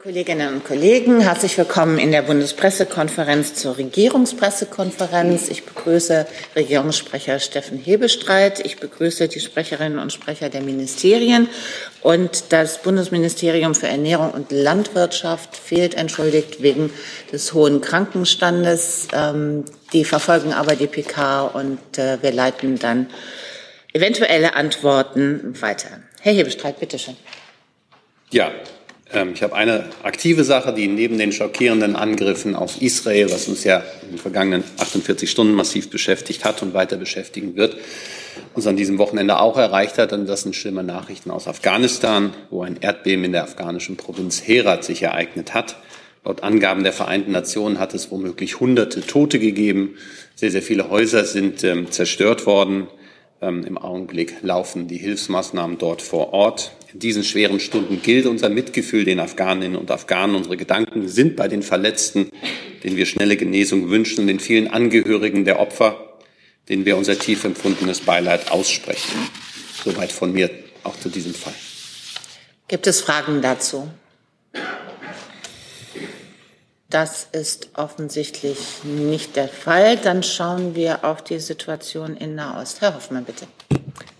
Kolleginnen und Kollegen, herzlich willkommen in der Bundespressekonferenz zur Regierungspressekonferenz. Ich begrüße Regierungssprecher Steffen Hebestreit. Ich begrüße die Sprecherinnen und Sprecher der Ministerien. Und das Bundesministerium für Ernährung und Landwirtschaft fehlt entschuldigt wegen des hohen Krankenstandes. Ähm, die verfolgen aber die PK und äh, wir leiten dann eventuelle Antworten weiter. Herr Hebestreit, bitteschön. Ja, ich habe eine aktive Sache, die neben den schockierenden Angriffen auf Israel, was uns ja in den vergangenen 48 Stunden massiv beschäftigt hat und weiter beschäftigen wird, uns an diesem Wochenende auch erreicht hat. Und das sind schlimme Nachrichten aus Afghanistan, wo ein Erdbeben in der afghanischen Provinz Herat sich ereignet hat. Laut Angaben der Vereinten Nationen hat es womöglich hunderte Tote gegeben. Sehr, sehr viele Häuser sind ähm, zerstört worden. Ähm, Im Augenblick laufen die Hilfsmaßnahmen dort vor Ort. In diesen schweren Stunden gilt unser Mitgefühl den Afghaninnen und Afghanen. Unsere Gedanken sind bei den Verletzten, denen wir schnelle Genesung wünschen, und den vielen Angehörigen der Opfer, denen wir unser tief empfundenes Beileid aussprechen. Soweit von mir auch zu diesem Fall. Gibt es Fragen dazu? Das ist offensichtlich nicht der Fall. Dann schauen wir auf die Situation in Nahost. Herr Hoffmann, bitte.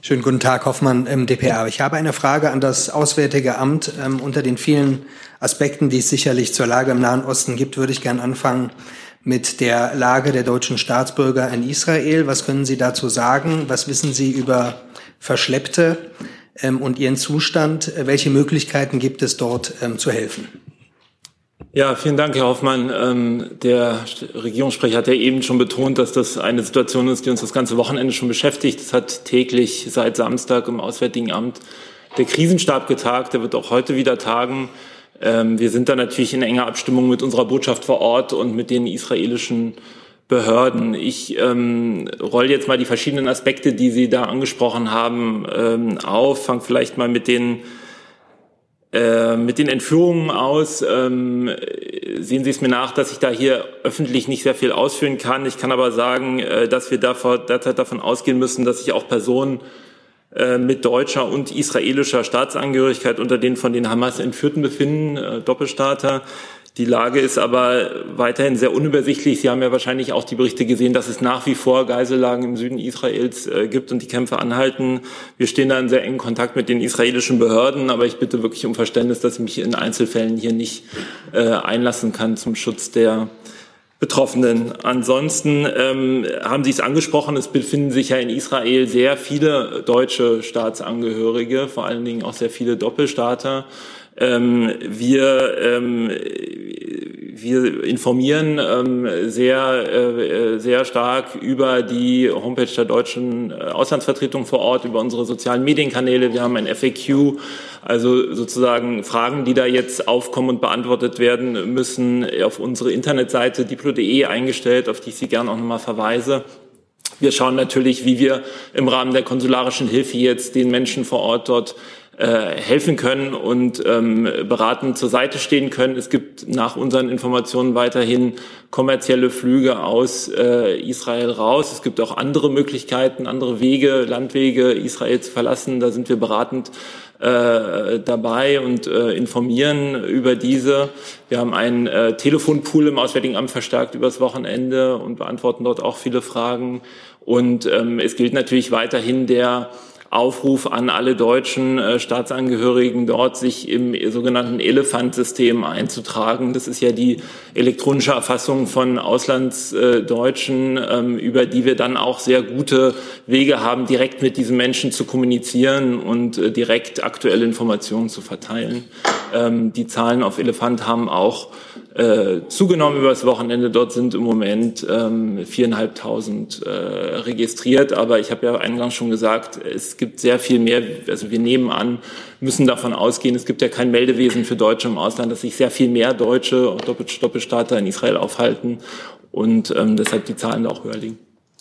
Schönen guten Tag, Hoffmann im DPA. Ich habe eine Frage an das Auswärtige Amt. Ähm, unter den vielen Aspekten, die es sicherlich zur Lage im Nahen Osten gibt, würde ich gern anfangen mit der Lage der deutschen Staatsbürger in Israel. Was können Sie dazu sagen? Was wissen Sie über Verschleppte ähm, und ihren Zustand? Welche Möglichkeiten gibt es dort ähm, zu helfen? Ja, vielen Dank, Herr Hoffmann. Ähm, der Regierungssprecher hat ja eben schon betont, dass das eine Situation ist, die uns das ganze Wochenende schon beschäftigt. Es hat täglich seit Samstag im Auswärtigen Amt der Krisenstab getagt. Der wird auch heute wieder tagen. Ähm, wir sind da natürlich in enger Abstimmung mit unserer Botschaft vor Ort und mit den israelischen Behörden. Ich ähm, roll jetzt mal die verschiedenen Aspekte, die Sie da angesprochen haben, ähm, auf. Fang vielleicht mal mit den äh, mit den Entführungen aus. Ähm, sehen Sie es mir nach, dass ich da hier öffentlich nicht sehr viel ausführen kann. Ich kann aber sagen, äh, dass wir davor, derzeit davon ausgehen müssen, dass sich auch Personen äh, mit deutscher und israelischer Staatsangehörigkeit unter den von den Hamas Entführten befinden, äh, Doppelstaater. Die Lage ist aber weiterhin sehr unübersichtlich. Sie haben ja wahrscheinlich auch die Berichte gesehen, dass es nach wie vor Geisellagen im Süden Israels äh, gibt und die Kämpfe anhalten. Wir stehen da in sehr engen Kontakt mit den israelischen Behörden, aber ich bitte wirklich um Verständnis, dass ich mich in Einzelfällen hier nicht äh, einlassen kann zum Schutz der Betroffenen. Ansonsten ähm, haben Sie es angesprochen, es befinden sich ja in Israel sehr viele deutsche Staatsangehörige, vor allen Dingen auch sehr viele Doppelstaater. Ähm, wir, ähm, wir informieren ähm, sehr, äh, sehr stark über die Homepage der deutschen äh, Auslandsvertretung vor Ort, über unsere sozialen Medienkanäle. Wir haben ein FAQ, also sozusagen Fragen, die da jetzt aufkommen und beantwortet werden müssen, auf unsere Internetseite diplo.de eingestellt, auf die ich Sie gerne auch nochmal verweise. Wir schauen natürlich, wie wir im Rahmen der konsularischen Hilfe jetzt den Menschen vor Ort dort äh, helfen können und ähm, beratend zur Seite stehen können. Es gibt nach unseren Informationen weiterhin kommerzielle Flüge aus äh, Israel raus. Es gibt auch andere Möglichkeiten, andere Wege, Landwege, Israel zu verlassen. Da sind wir beratend äh, dabei und äh, informieren über diese. Wir haben einen äh, Telefonpool im Auswärtigen Amt verstärkt übers Wochenende und beantworten dort auch viele Fragen. Und ähm, es gilt natürlich weiterhin der Aufruf an alle deutschen äh, Staatsangehörigen dort, sich im sogenannten Elefant-System einzutragen. Das ist ja die elektronische Erfassung von Auslandsdeutschen, ähm, über die wir dann auch sehr gute Wege haben, direkt mit diesen Menschen zu kommunizieren und äh, direkt aktuelle Informationen zu verteilen. Ähm, die Zahlen auf Elefant haben auch äh, zugenommen über das Wochenende. Dort sind im Moment ähm, viereinhalbtausend äh, registriert. Aber ich habe ja eingangs schon gesagt, es gibt sehr viel mehr. Also wir nehmen an, müssen davon ausgehen, es gibt ja kein Meldewesen für Deutsche im Ausland, dass sich sehr viel mehr Deutsche und Doppelstaater in Israel aufhalten und ähm, deshalb die Zahlen da auch höher liegen.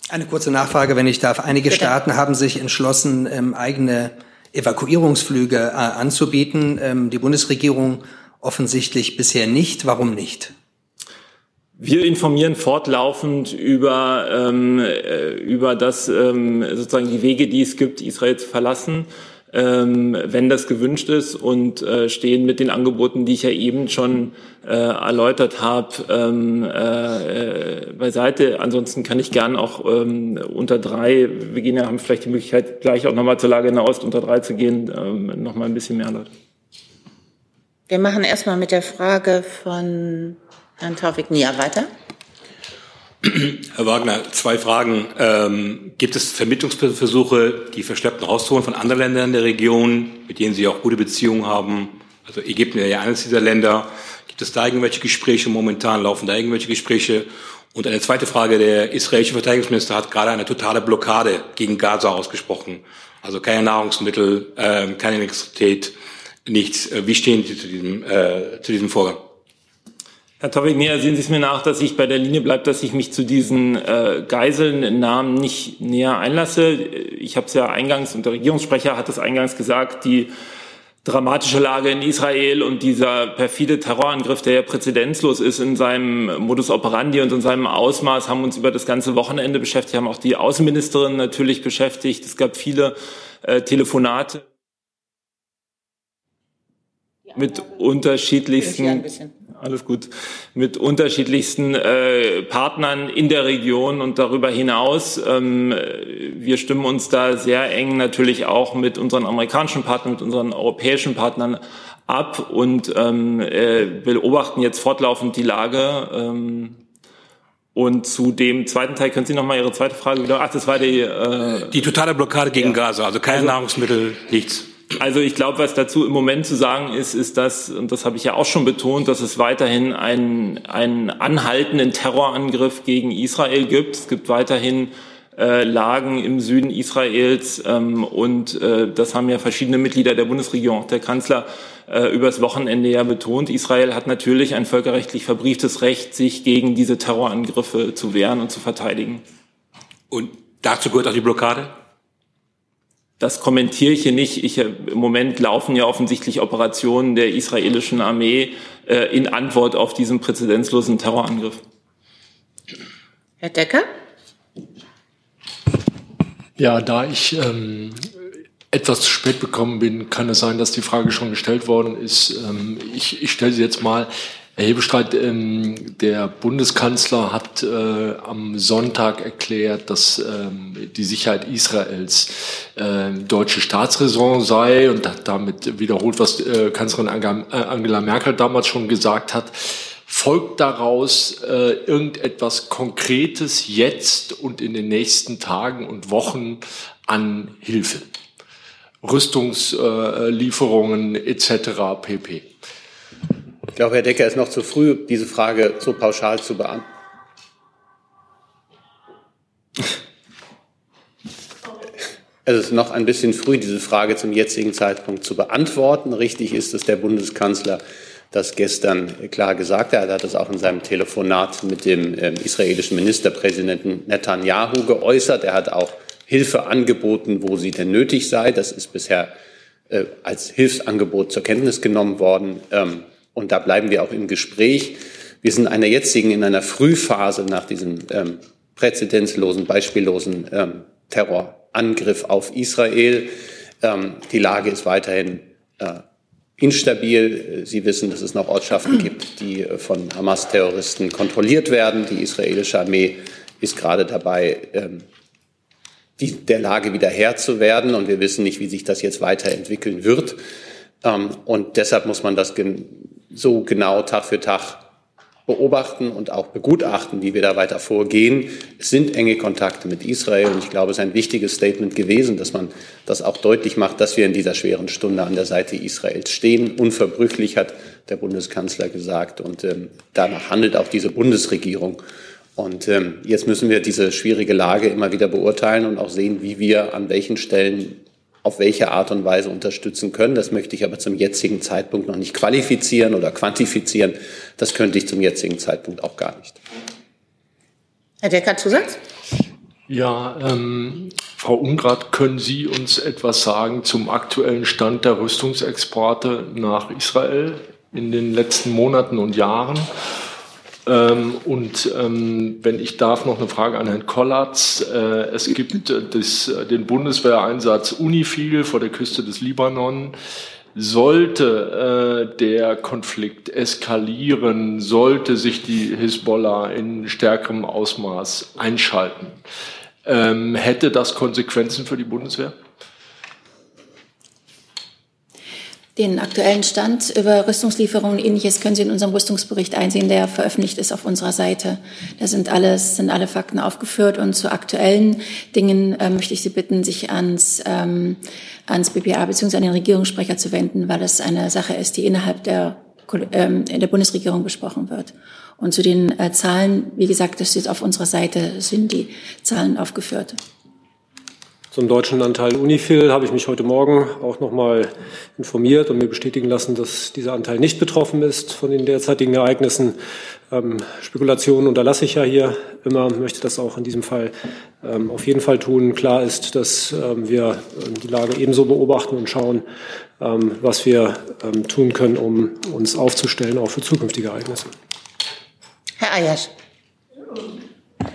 Eine kurze Nachfrage, wenn ich darf. Einige Bitte. Staaten haben sich entschlossen, ähm, eigene Evakuierungsflüge äh, anzubieten. Ähm, die Bundesregierung offensichtlich bisher nicht. Warum nicht? Wir informieren fortlaufend über, ähm, äh, über das, ähm, sozusagen die Wege, die es gibt, Israel zu verlassen. ähm, wenn das gewünscht ist und äh, stehen mit den Angeboten, die ich ja eben schon äh, erläutert habe, ähm, äh, beiseite. Ansonsten kann ich gern auch ähm, unter drei, wir gehen ja, haben vielleicht die Möglichkeit, gleich auch nochmal zur Lage in der Ost unter drei zu gehen, ähm, nochmal ein bisschen mehr Leute. Wir machen erstmal mit der Frage von Herrn Taufik Nia weiter. Herr Wagner, zwei Fragen. Ähm, gibt es Vermittlungsversuche, die Verschleppten rauszuholen von anderen Ländern der Region, mit denen Sie auch gute Beziehungen haben? Also Ägypten wäre ja eines dieser Länder. Gibt es da irgendwelche Gespräche momentan? Laufen da irgendwelche Gespräche? Und eine zweite Frage. Der israelische Verteidigungsminister hat gerade eine totale Blockade gegen Gaza ausgesprochen. Also keine Nahrungsmittel, äh, keine Elektrizität, nichts. Äh, wie stehen Sie zu diesem, äh, zu diesem Vorgang? Herr Towik, näher sehen Sie es mir nach, dass ich bei der Linie bleibe, dass ich mich zu diesen äh, Geiseln Namen nicht näher einlasse. Ich habe es ja eingangs, und der Regierungssprecher hat es eingangs gesagt, die dramatische Lage in Israel und dieser perfide Terrorangriff, der ja präzedenzlos ist in seinem Modus operandi und in seinem Ausmaß, haben uns über das ganze Wochenende beschäftigt, haben auch die Außenministerin natürlich beschäftigt. Es gab viele äh, Telefonate mit unterschiedlichsten alles gut, mit unterschiedlichsten äh, Partnern in der Region und darüber hinaus. Ähm, wir stimmen uns da sehr eng natürlich auch mit unseren amerikanischen Partnern, mit unseren europäischen Partnern ab und ähm, äh, beobachten jetzt fortlaufend die Lage. Ähm, und zu dem zweiten Teil, können Sie noch mal Ihre zweite Frage wieder? Ach, das war die... Äh, die totale Blockade gegen ja. Gaza, also keine also, Nahrungsmittel, nichts. Also ich glaube, was dazu im Moment zu sagen ist, ist das, und das habe ich ja auch schon betont, dass es weiterhin einen, einen anhaltenden Terrorangriff gegen Israel gibt. Es gibt weiterhin äh, Lagen im Süden Israels ähm, und äh, das haben ja verschiedene Mitglieder der Bundesregierung, auch der Kanzler, äh, übers Wochenende ja betont. Israel hat natürlich ein völkerrechtlich verbrieftes Recht, sich gegen diese Terrorangriffe zu wehren und zu verteidigen. Und dazu gehört auch die Blockade? Das kommentiere ich hier nicht. Ich, äh, Im Moment laufen ja offensichtlich Operationen der israelischen Armee äh, in Antwort auf diesen präzedenzlosen Terrorangriff. Herr Decker? Ja, da ich ähm, etwas zu spät bekommen bin, kann es sein, dass die Frage schon gestellt worden ist. Ähm, ich, ich stelle sie jetzt mal. Herr Hebestreit, ähm, der Bundeskanzler hat äh, am Sonntag erklärt, dass ähm, die Sicherheit Israels äh, deutsche Staatsräson sei und hat damit wiederholt, was äh, Kanzlerin äh, Angela Merkel damals schon gesagt hat. Folgt daraus äh, irgendetwas Konkretes jetzt und in den nächsten Tagen und Wochen an Hilfe? Rüstungslieferungen etc. pp. Ich glaube, Herr Decker, ist noch zu früh, diese Frage so pauschal zu beantworten. Es ist noch ein bisschen früh, diese Frage zum jetzigen Zeitpunkt zu beantworten. Richtig ist, dass der Bundeskanzler das gestern klar gesagt hat. Er hat das auch in seinem Telefonat mit dem äh, israelischen Ministerpräsidenten Netanyahu geäußert. Er hat auch Hilfe angeboten, wo sie denn nötig sei. Das ist bisher äh, als Hilfsangebot zur Kenntnis genommen worden. Ähm, und da bleiben wir auch im Gespräch. Wir sind in einer jetzigen, in einer Frühphase nach diesem ähm, präzedenzlosen, beispiellosen ähm, Terrorangriff auf Israel. Ähm, die Lage ist weiterhin äh, instabil. Sie wissen, dass es noch Ortschaften gibt, die äh, von Hamas-Terroristen kontrolliert werden. Die israelische Armee ist gerade dabei, ähm, die, der Lage wieder Herr zu werden. Und wir wissen nicht, wie sich das jetzt weiterentwickeln wird. Ähm, und deshalb muss man das so genau Tag für Tag beobachten und auch begutachten, wie wir da weiter vorgehen. Es sind enge Kontakte mit Israel und ich glaube, es ist ein wichtiges Statement gewesen, dass man das auch deutlich macht, dass wir in dieser schweren Stunde an der Seite Israels stehen. Unverbrüchlich hat der Bundeskanzler gesagt und ähm, danach handelt auch diese Bundesregierung. Und ähm, jetzt müssen wir diese schwierige Lage immer wieder beurteilen und auch sehen, wie wir an welchen Stellen auf welche Art und Weise unterstützen können. Das möchte ich aber zum jetzigen Zeitpunkt noch nicht qualifizieren oder quantifizieren. Das könnte ich zum jetzigen Zeitpunkt auch gar nicht. Herr Decker, Zusatz? Ja, ähm, Frau Ungrad, können Sie uns etwas sagen zum aktuellen Stand der Rüstungsexporte nach Israel in den letzten Monaten und Jahren? Ähm, und ähm, wenn ich darf, noch eine Frage an Herrn Kollatz. Äh, es gibt äh, das, äh, den Bundeswehreinsatz UNIFIL vor der Küste des Libanon. Sollte äh, der Konflikt eskalieren, sollte sich die Hisbollah in stärkerem Ausmaß einschalten, ähm, hätte das Konsequenzen für die Bundeswehr? Den aktuellen Stand über Rüstungslieferungen und ähnliches können Sie in unserem Rüstungsbericht einsehen, der veröffentlicht ist auf unserer Seite. Da sind alles, sind alle Fakten aufgeführt und zu aktuellen Dingen äh, möchte ich Sie bitten, sich ans, ähm, ans BPA bzw. an den Regierungssprecher zu wenden, weil es eine Sache ist, die innerhalb der, ähm, der Bundesregierung besprochen wird. Und zu den äh, Zahlen, wie gesagt, das steht auf unserer Seite, sind die Zahlen aufgeführt. Zum deutschen Anteil Unifil habe ich mich heute Morgen auch noch mal informiert und mir bestätigen lassen, dass dieser Anteil nicht betroffen ist von den derzeitigen Ereignissen. Ähm, Spekulationen unterlasse ich ja hier immer, möchte das auch in diesem Fall ähm, auf jeden Fall tun. Klar ist, dass ähm, wir ähm, die Lage ebenso beobachten und schauen, ähm, was wir ähm, tun können, um uns aufzustellen, auch für zukünftige Ereignisse. Herr Ayasch.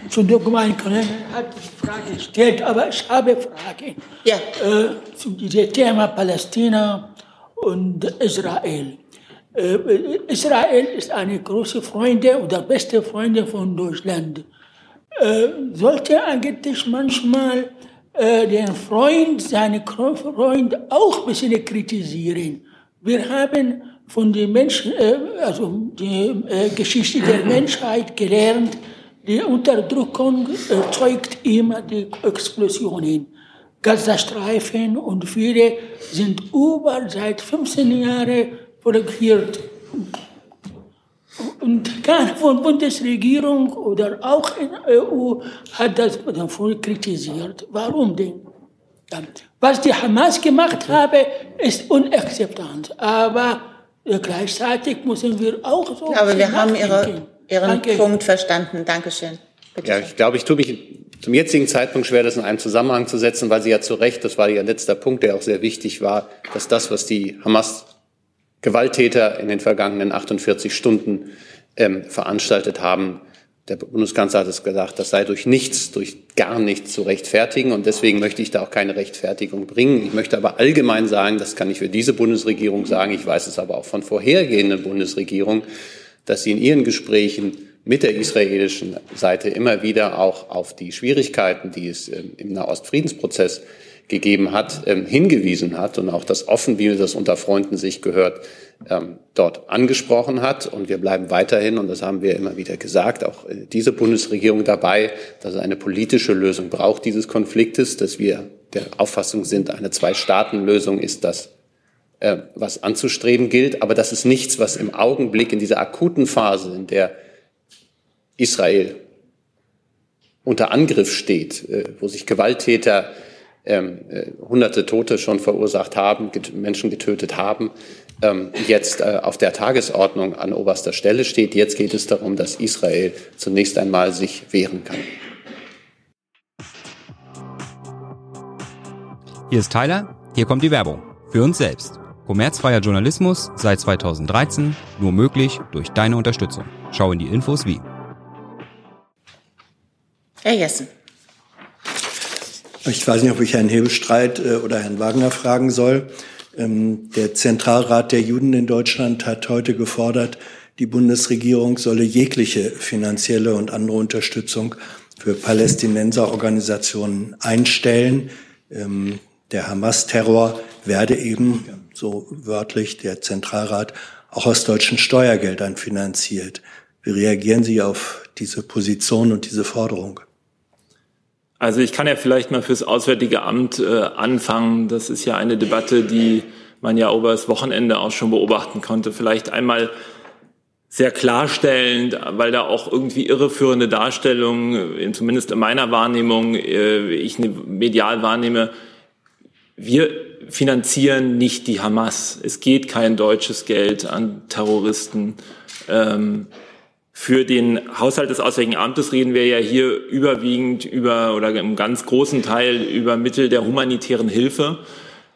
Entschuldigung, mein Kollege hat die Frage gestellt, aber ich habe Fragen ja. äh, zu diesem Thema Palästina und Israel. Äh, Israel ist eine große Freunde oder beste Freunde von Deutschland. Äh, sollte eigentlich manchmal äh, den Freund, seinen Freund auch ein bisschen kritisieren. Wir haben von der Mensch, äh, also die äh, Geschichte der Menschheit gelernt, die Unterdrückung erzeugt immer die Explosionen. Gazastreifen und viele sind über seit 15 Jahren blockiert. Und keine von Bundesregierung oder auch in der EU hat das davon kritisiert. Warum denn? Was die Hamas gemacht habe, ist unakzeptabel. Aber gleichzeitig müssen wir auch so. Aber wir haben Ihre Ihren Danke. Punkt verstanden. Dankeschön. Bitte ja, ich glaube, ich tue mich zum jetzigen Zeitpunkt schwer, das in einen Zusammenhang zu setzen, weil Sie ja zu Recht, das war Ihr letzter Punkt, der auch sehr wichtig war, dass das, was die Hamas Gewalttäter in den vergangenen 48 Stunden ähm, veranstaltet haben, der Bundeskanzler hat es gesagt, das sei durch nichts, durch gar nichts zu rechtfertigen. Und deswegen möchte ich da auch keine Rechtfertigung bringen. Ich möchte aber allgemein sagen, das kann ich für diese Bundesregierung sagen, ich weiß es aber auch von vorhergehenden Bundesregierungen, dass sie in ihren Gesprächen mit der israelischen Seite immer wieder auch auf die Schwierigkeiten, die es ähm, im Nahostfriedensprozess gegeben hat, ähm, hingewiesen hat und auch das offen, wie das unter Freunden sich gehört, ähm, dort angesprochen hat. Und wir bleiben weiterhin, und das haben wir immer wieder gesagt, auch äh, diese Bundesregierung dabei, dass es eine politische Lösung braucht dieses Konfliktes, dass wir der Auffassung sind, eine Zwei-Staaten-Lösung ist das äh, was anzustreben gilt. Aber das ist nichts, was im Augenblick in dieser akuten Phase, in der Israel unter Angriff steht, äh, wo sich Gewalttäter ähm, äh, hunderte Tote schon verursacht haben, get Menschen getötet haben, ähm, jetzt äh, auf der Tagesordnung an oberster Stelle steht. Jetzt geht es darum, dass Israel zunächst einmal sich wehren kann. Hier ist Tyler, hier kommt die Werbung. Für uns selbst. Kommerzfreier Journalismus seit 2013 nur möglich durch deine Unterstützung. Schau in die Infos wie. Herr Jessen. Ich weiß nicht, ob ich Herrn Hebestreit äh, oder Herrn Wagner fragen soll. Ähm, der Zentralrat der Juden in Deutschland hat heute gefordert, die Bundesregierung solle jegliche finanzielle und andere Unterstützung für Palästinenserorganisationen einstellen. Ähm, der Hamas-Terror werde eben so wörtlich der Zentralrat, auch aus deutschen Steuergeldern finanziert. Wie reagieren Sie auf diese Position und diese Forderung? Also ich kann ja vielleicht mal fürs Auswärtige Amt äh, anfangen. Das ist ja eine Debatte, die man ja über das Wochenende auch schon beobachten konnte. Vielleicht einmal sehr klarstellend, weil da auch irgendwie irreführende Darstellungen, zumindest in meiner Wahrnehmung, äh, ich medial wahrnehme. Wir finanzieren nicht die Hamas. Es geht kein deutsches Geld an Terroristen. Ähm, für den Haushalt des Auswärtigen Amtes reden wir ja hier überwiegend über oder im ganz großen Teil über Mittel der humanitären Hilfe.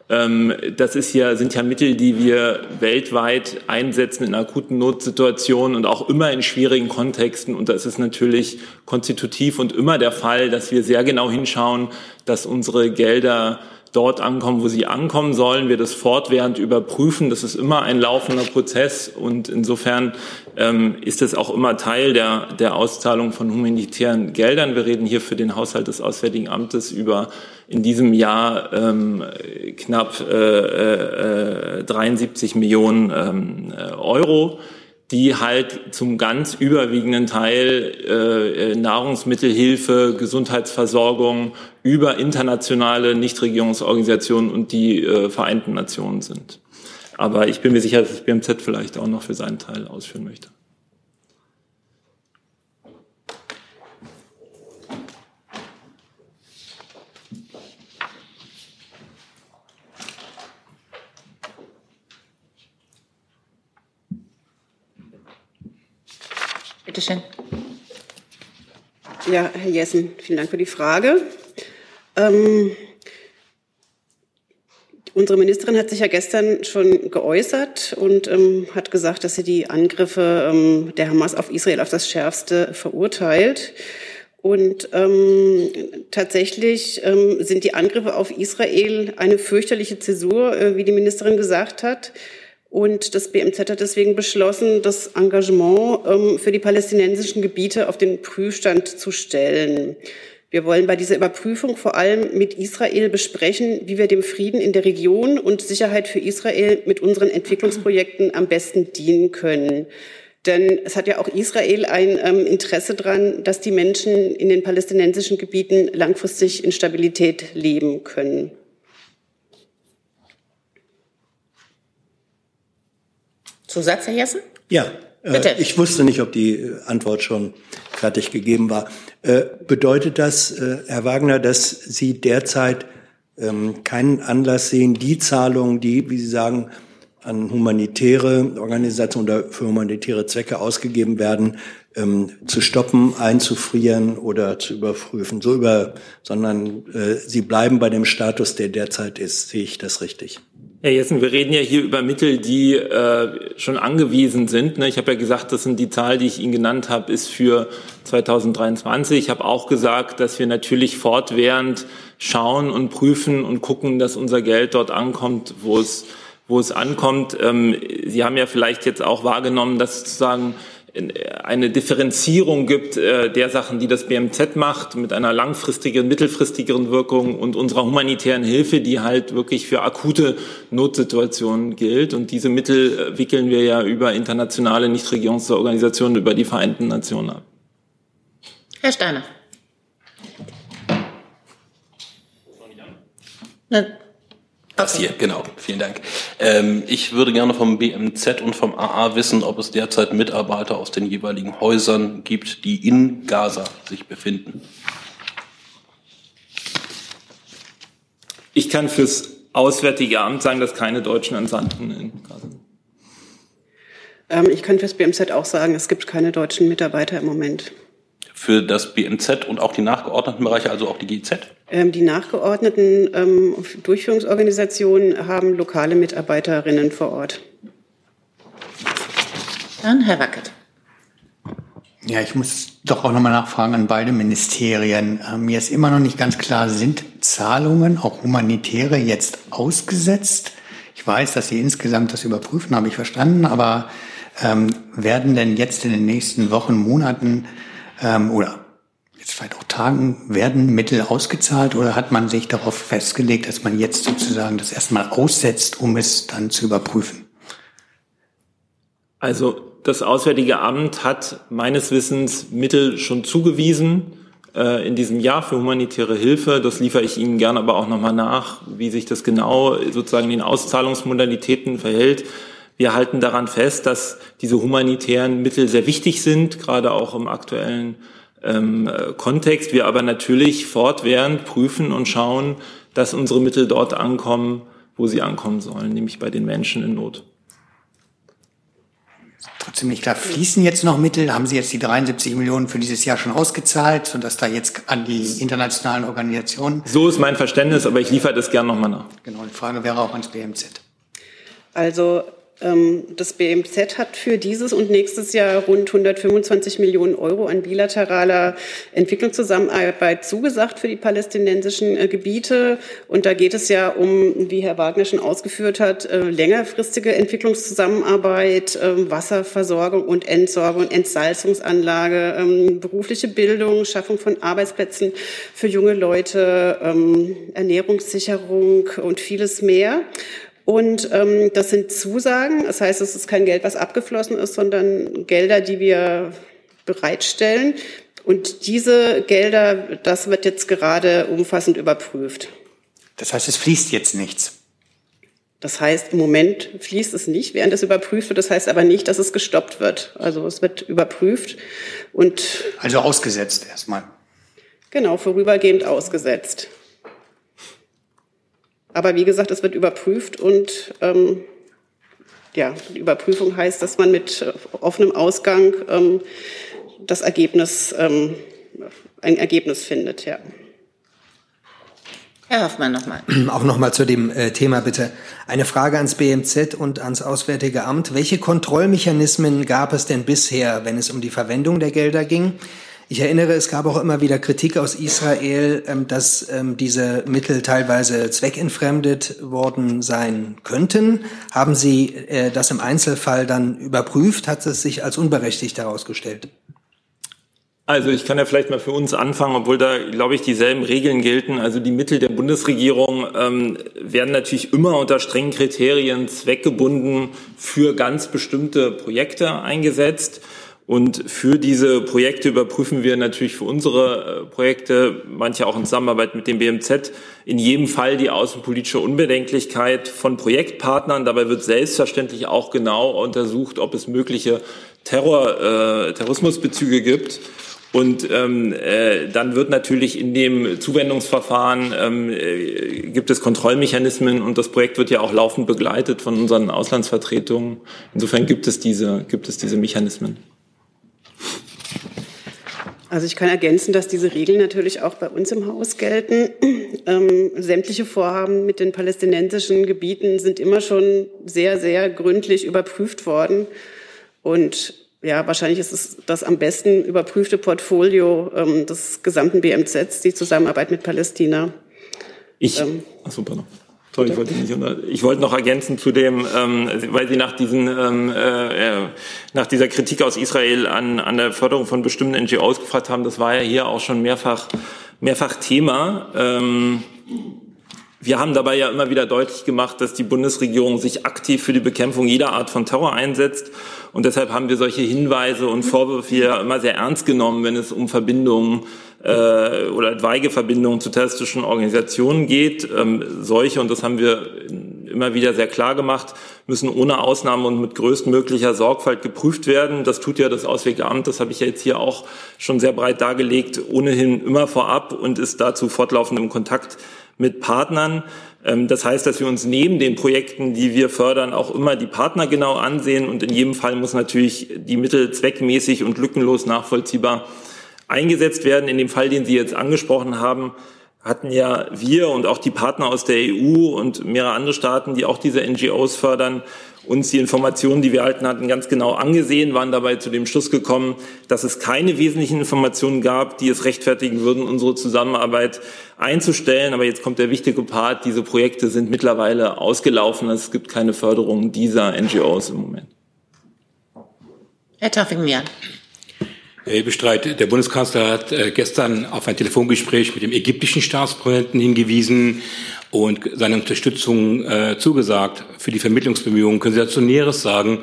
Ähm, das ist ja, sind ja Mittel, die wir weltweit einsetzen in akuten Notsituationen und auch immer in schwierigen Kontexten. Und das ist natürlich konstitutiv und immer der Fall, dass wir sehr genau hinschauen, dass unsere Gelder dort ankommen, wo sie ankommen sollen, wir das fortwährend überprüfen. Das ist immer ein laufender Prozess und insofern ähm, ist es auch immer Teil der, der Auszahlung von humanitären Geldern. Wir reden hier für den Haushalt des Auswärtigen Amtes über in diesem Jahr ähm, knapp äh, äh, 73 Millionen ähm, Euro die halt zum ganz überwiegenden Teil äh, Nahrungsmittelhilfe, Gesundheitsversorgung über internationale Nichtregierungsorganisationen und die äh, Vereinten Nationen sind. Aber ich bin mir sicher, dass das BMZ vielleicht auch noch für seinen Teil ausführen möchte. Schön. Ja, Herr Jessen, vielen Dank für die Frage. Ähm, unsere Ministerin hat sich ja gestern schon geäußert und ähm, hat gesagt, dass sie die Angriffe ähm, der Hamas auf Israel auf das Schärfste verurteilt. Und ähm, tatsächlich ähm, sind die Angriffe auf Israel eine fürchterliche Zäsur, äh, wie die Ministerin gesagt hat. Und das BMZ hat deswegen beschlossen, das Engagement ähm, für die palästinensischen Gebiete auf den Prüfstand zu stellen. Wir wollen bei dieser Überprüfung vor allem mit Israel besprechen, wie wir dem Frieden in der Region und Sicherheit für Israel mit unseren Entwicklungsprojekten am besten dienen können. Denn es hat ja auch Israel ein ähm, Interesse daran, dass die Menschen in den palästinensischen Gebieten langfristig in Stabilität leben können. Zusatz, Herr Jessen? Ja, äh, ich wusste nicht, ob die äh, Antwort schon fertig gegeben war. Äh, bedeutet das, äh, Herr Wagner, dass Sie derzeit ähm, keinen Anlass sehen, die Zahlungen, die, wie Sie sagen, an humanitäre Organisationen oder für humanitäre Zwecke ausgegeben werden, ähm, zu stoppen, einzufrieren oder zu überprüfen, so über, sondern äh, sie bleiben bei dem Status, der derzeit ist. Sehe ich das richtig? Herr Jessen, wir reden ja hier über Mittel, die äh, schon angewiesen sind. Ne? Ich habe ja gesagt, das sind die Zahl, die ich Ihnen genannt habe, ist für 2023. Ich habe auch gesagt, dass wir natürlich fortwährend schauen und prüfen und gucken, dass unser Geld dort ankommt, wo es wo es ankommt. Ähm, Sie haben ja vielleicht jetzt auch wahrgenommen, dass sozusagen eine Differenzierung gibt äh, der Sachen, die das BMZ macht, mit einer langfristigen, mittelfristigeren Wirkung und unserer humanitären Hilfe, die halt wirklich für akute Notsituationen gilt. Und diese Mittel äh, wickeln wir ja über internationale Nichtregierungsorganisationen, über die Vereinten Nationen ab. Herr Steiner. Das hier, genau. Vielen Dank. Ähm, ich würde gerne vom BMZ und vom AA wissen, ob es derzeit Mitarbeiter aus den jeweiligen Häusern gibt, die in Gaza sich befinden. Ich kann fürs Auswärtige Amt sagen, dass keine deutschen Entsandten in Gaza sind. Ähm, ich kann fürs BMZ auch sagen, es gibt keine deutschen Mitarbeiter im Moment für das BMZ und auch die nachgeordneten Bereiche, also auch die GIZ? Ähm, die nachgeordneten ähm, Durchführungsorganisationen haben lokale Mitarbeiterinnen vor Ort. Dann Herr Wackert. Ja, ich muss doch auch nochmal nachfragen an beide Ministerien. Äh, mir ist immer noch nicht ganz klar, sind Zahlungen, auch humanitäre, jetzt ausgesetzt? Ich weiß, dass Sie insgesamt das überprüfen, habe ich verstanden, aber ähm, werden denn jetzt in den nächsten Wochen, Monaten ähm, oder jetzt vielleicht auch Tagen werden Mittel ausgezahlt oder hat man sich darauf festgelegt, dass man jetzt sozusagen das erstmal aussetzt, um es dann zu überprüfen? Also das Auswärtige Amt hat meines Wissens Mittel schon zugewiesen äh, in diesem Jahr für humanitäre Hilfe. Das liefere ich Ihnen gerne aber auch nochmal nach, wie sich das genau sozusagen in den Auszahlungsmodalitäten verhält. Wir halten daran fest, dass diese humanitären Mittel sehr wichtig sind, gerade auch im aktuellen ähm, Kontext. Wir aber natürlich fortwährend prüfen und schauen, dass unsere Mittel dort ankommen, wo sie ankommen sollen, nämlich bei den Menschen in Not. trotzdem nicht klar. Fließen jetzt noch Mittel? Haben Sie jetzt die 73 Millionen für dieses Jahr schon ausgezahlt, sodass da jetzt an die internationalen Organisationen? So ist mein Verständnis, aber ich liefere das gerne nochmal nach. Genau, die Frage wäre auch ans BMZ. Also das BMZ hat für dieses und nächstes Jahr rund 125 Millionen Euro an bilateraler Entwicklungszusammenarbeit zugesagt für die palästinensischen äh, Gebiete. Und da geht es ja um, wie Herr Wagner schon ausgeführt hat, äh, längerfristige Entwicklungszusammenarbeit, äh, Wasserversorgung und Entsorgung, Entsalzungsanlage, ähm, berufliche Bildung, Schaffung von Arbeitsplätzen für junge Leute, ähm, Ernährungssicherung und vieles mehr. Und ähm, das sind Zusagen. Das heißt, es ist kein Geld, was abgeflossen ist, sondern Gelder, die wir bereitstellen. Und diese Gelder, das wird jetzt gerade umfassend überprüft. Das heißt, es fließt jetzt nichts. Das heißt, im Moment fließt es nicht, während es überprüft wird. Das heißt aber nicht, dass es gestoppt wird. Also es wird überprüft und. Also ausgesetzt erstmal. Genau, vorübergehend ausgesetzt. Aber wie gesagt, es wird überprüft und ähm, ja, die Überprüfung heißt, dass man mit äh, offenem Ausgang ähm, das Ergebnis, ähm, ein Ergebnis findet, ja. Herr Hoffmann nochmal. Auch nochmal zu dem äh, Thema bitte. Eine Frage ans BMZ und ans Auswärtige Amt. Welche Kontrollmechanismen gab es denn bisher, wenn es um die Verwendung der Gelder ging? Ich erinnere, es gab auch immer wieder Kritik aus Israel, ähm, dass ähm, diese Mittel teilweise zweckentfremdet worden sein könnten. Haben Sie äh, das im Einzelfall dann überprüft? Hat es sich als unberechtigt herausgestellt? Also ich kann ja vielleicht mal für uns anfangen, obwohl da, glaube ich, dieselben Regeln gelten. Also die Mittel der Bundesregierung ähm, werden natürlich immer unter strengen Kriterien zweckgebunden für ganz bestimmte Projekte eingesetzt. Und für diese Projekte überprüfen wir natürlich für unsere äh, Projekte, manche auch in Zusammenarbeit mit dem BMZ, in jedem Fall die außenpolitische Unbedenklichkeit von Projektpartnern. Dabei wird selbstverständlich auch genau untersucht, ob es mögliche Terror, äh, Terrorismusbezüge gibt. Und ähm, äh, dann wird natürlich in dem Zuwendungsverfahren ähm, äh, gibt es Kontrollmechanismen und das Projekt wird ja auch laufend begleitet von unseren Auslandsvertretungen. Insofern gibt es diese, gibt es diese Mechanismen. Also ich kann ergänzen, dass diese Regeln natürlich auch bei uns im Haus gelten. Ähm, sämtliche Vorhaben mit den palästinensischen Gebieten sind immer schon sehr, sehr gründlich überprüft worden. Und ja, wahrscheinlich ist es das am besten überprüfte Portfolio ähm, des gesamten BMZs, die Zusammenarbeit mit Palästina. Ich, ähm, ach super noch. Sorry, ich wollte, nicht ich wollte noch ergänzen zu dem, ähm, weil Sie nach diesen ähm, äh, nach dieser Kritik aus Israel an, an der Förderung von bestimmten NGOs gefragt haben. Das war ja hier auch schon mehrfach mehrfach Thema. Ähm, wir haben dabei ja immer wieder deutlich gemacht, dass die Bundesregierung sich aktiv für die Bekämpfung jeder Art von Terror einsetzt. Und deshalb haben wir solche Hinweise und Vorwürfe ja immer sehr ernst genommen, wenn es um Verbindungen äh, oder etwaige Verbindungen zu terroristischen Organisationen geht. Ähm, solche, und das haben wir immer wieder sehr klar gemacht, müssen ohne Ausnahme und mit größtmöglicher Sorgfalt geprüft werden. Das tut ja das Auswärtige Amt, das habe ich ja jetzt hier auch schon sehr breit dargelegt, ohnehin immer vorab und ist dazu fortlaufend im Kontakt mit Partnern. Ähm, das heißt, dass wir uns neben den Projekten, die wir fördern, auch immer die Partner genau ansehen und in jedem Fall muss natürlich die Mittel zweckmäßig und lückenlos nachvollziehbar eingesetzt werden. In dem Fall, den Sie jetzt angesprochen haben, hatten ja wir und auch die Partner aus der EU und mehrere andere Staaten, die auch diese NGOs fördern, uns die Informationen, die wir erhalten hatten, ganz genau angesehen, waren dabei zu dem Schluss gekommen, dass es keine wesentlichen Informationen gab, die es rechtfertigen würden, unsere Zusammenarbeit einzustellen. Aber jetzt kommt der wichtige Part, diese Projekte sind mittlerweile ausgelaufen. Es gibt keine Förderung dieser NGOs im Moment. Herr Taffing-Mian. Herr Hebestreit, der Bundeskanzler hat äh, gestern auf ein Telefongespräch mit dem ägyptischen Staatspräsidenten hingewiesen und seine Unterstützung äh, zugesagt für die Vermittlungsbemühungen. Können Sie dazu Näheres sagen?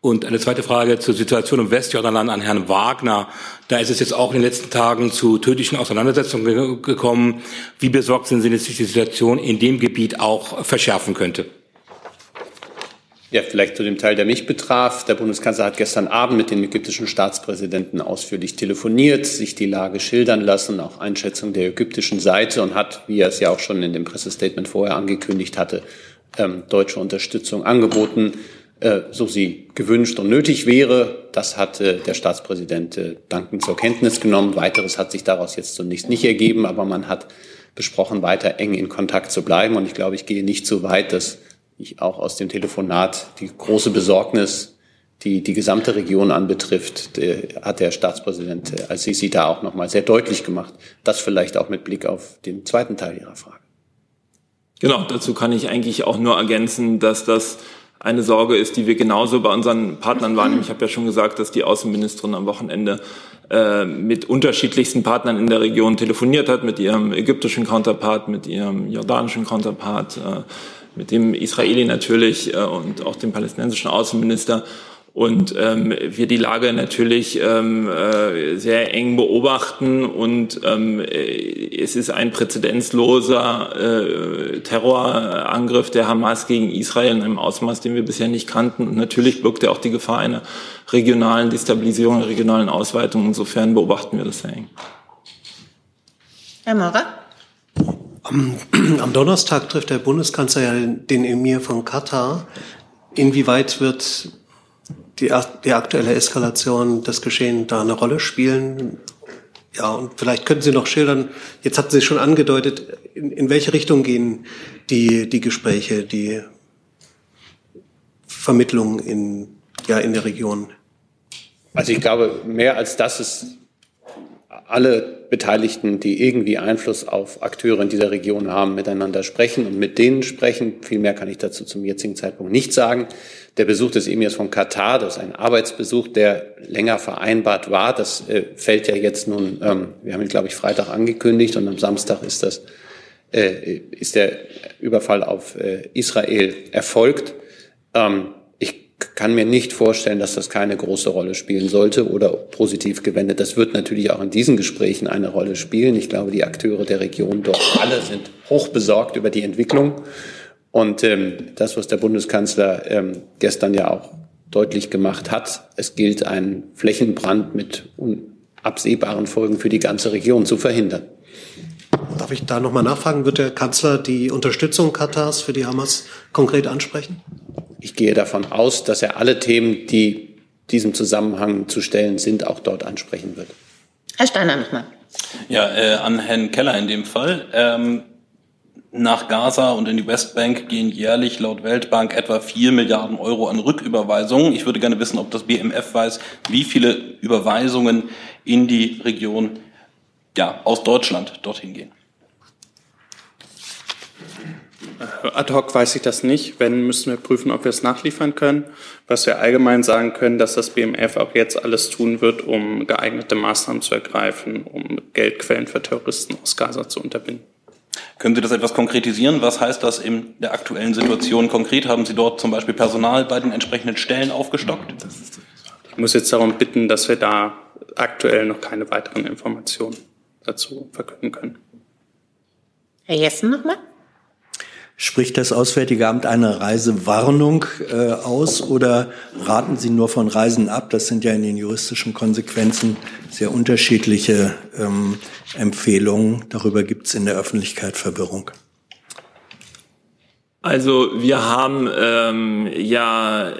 Und eine zweite Frage zur Situation im Westjordanland an Herrn Wagner. Da ist es jetzt auch in den letzten Tagen zu tödlichen Auseinandersetzungen gekommen. Wie besorgt sind Sie, dass sich die Situation in dem Gebiet auch verschärfen könnte? Ja, vielleicht zu dem Teil, der mich betraf. Der Bundeskanzler hat gestern Abend mit dem ägyptischen Staatspräsidenten ausführlich telefoniert, sich die Lage schildern lassen, auch Einschätzung der ägyptischen Seite und hat, wie er es ja auch schon in dem Pressestatement vorher angekündigt hatte, ähm, deutsche Unterstützung angeboten. äh, so sie gewünscht und nötig wäre. Das hat äh, der Staatspräsident äh, dankend zur Kenntnis genommen. Weiteres hat sich daraus jetzt zunächst nicht ergeben, aber man hat besprochen, weiter eng in Kontakt zu bleiben. Und ich glaube, ich gehe nicht so weit, dass ich auch aus dem Telefonat die große Besorgnis die die gesamte Region anbetrifft, hat der Staatspräsident Al-Sisi da auch noch mal sehr deutlich gemacht. Das vielleicht auch mit Blick auf den zweiten Teil Ihrer Frage. Genau, dazu kann ich eigentlich auch nur ergänzen, dass das eine Sorge ist, die wir genauso bei unseren Partnern wahrnehmen. Ich habe ja schon gesagt, dass die Außenministerin am Wochenende äh, mit unterschiedlichsten Partnern in der Region telefoniert hat, mit ihrem ägyptischen Counterpart, mit ihrem jordanischen Counterpart, äh, mit dem Israeli natürlich äh, und auch dem palästinensischen Außenminister und ähm, wir die Lage natürlich ähm, äh, sehr eng beobachten und ähm, äh, es ist ein präzedenzloser äh, Terrorangriff der Hamas gegen Israel in einem Ausmaß, den wir bisher nicht kannten. Und natürlich birgt er auch die Gefahr einer regionalen Destabilisierung, einer regionalen Ausweitung. Insofern beobachten wir das sehr eng. Herr Maurer? Am, Donnerstag trifft der Bundeskanzler ja den Emir von Katar. Inwieweit wird die, die aktuelle Eskalation, das Geschehen da eine Rolle spielen? Ja, und vielleicht könnten Sie noch schildern, jetzt hatten Sie schon angedeutet, in, in welche Richtung gehen die, die Gespräche, die Vermittlung in, ja, in der Region? Also ich glaube, mehr als das ist alle Beteiligten, die irgendwie Einfluss auf Akteure in dieser Region haben, miteinander sprechen und mit denen sprechen. Viel mehr kann ich dazu zum jetzigen Zeitpunkt nicht sagen. Der Besuch des Emirs von Katar, das ist ein Arbeitsbesuch, der länger vereinbart war. Das äh, fällt ja jetzt nun, ähm, wir haben ihn, glaube ich, Freitag angekündigt und am Samstag ist das, äh, ist der Überfall auf äh, Israel erfolgt. Ähm, kann mir nicht vorstellen, dass das keine große Rolle spielen sollte oder positiv gewendet. Das wird natürlich auch in diesen Gesprächen eine Rolle spielen. Ich glaube, die Akteure der Region dort alle sind hoch besorgt über die Entwicklung. Und ähm, das, was der Bundeskanzler ähm, gestern ja auch deutlich gemacht hat, es gilt, einen Flächenbrand mit unabsehbaren Folgen für die ganze Region zu verhindern. Darf ich da nochmal nachfragen? Wird der Kanzler die Unterstützung Katars für die Hamas konkret ansprechen? Ich gehe davon aus, dass er alle Themen, die diesem Zusammenhang zu stellen sind, auch dort ansprechen wird. Herr Steiner nochmal. Ja, äh, an Herrn Keller in dem Fall. Ähm, nach Gaza und in die Westbank gehen jährlich laut Weltbank etwa vier Milliarden Euro an Rücküberweisungen. Ich würde gerne wissen, ob das BMF weiß, wie viele Überweisungen in die Region ja, aus Deutschland dorthin gehen. Ad hoc weiß ich das nicht. Wenn, müssen wir prüfen, ob wir es nachliefern können. Was wir allgemein sagen können, dass das BMF auch jetzt alles tun wird, um geeignete Maßnahmen zu ergreifen, um Geldquellen für Terroristen aus Gaza zu unterbinden. Können Sie das etwas konkretisieren? Was heißt das in der aktuellen Situation konkret? Haben Sie dort zum Beispiel Personal bei den entsprechenden Stellen aufgestockt? Ich muss jetzt darum bitten, dass wir da aktuell noch keine weiteren Informationen dazu verkünden können. Herr Jessen nochmal? Spricht das Auswärtige Amt eine Reisewarnung äh, aus oder raten Sie nur von Reisen ab? Das sind ja in den juristischen Konsequenzen sehr unterschiedliche ähm, Empfehlungen. Darüber gibt es in der Öffentlichkeit Verwirrung. Also wir haben ähm, ja,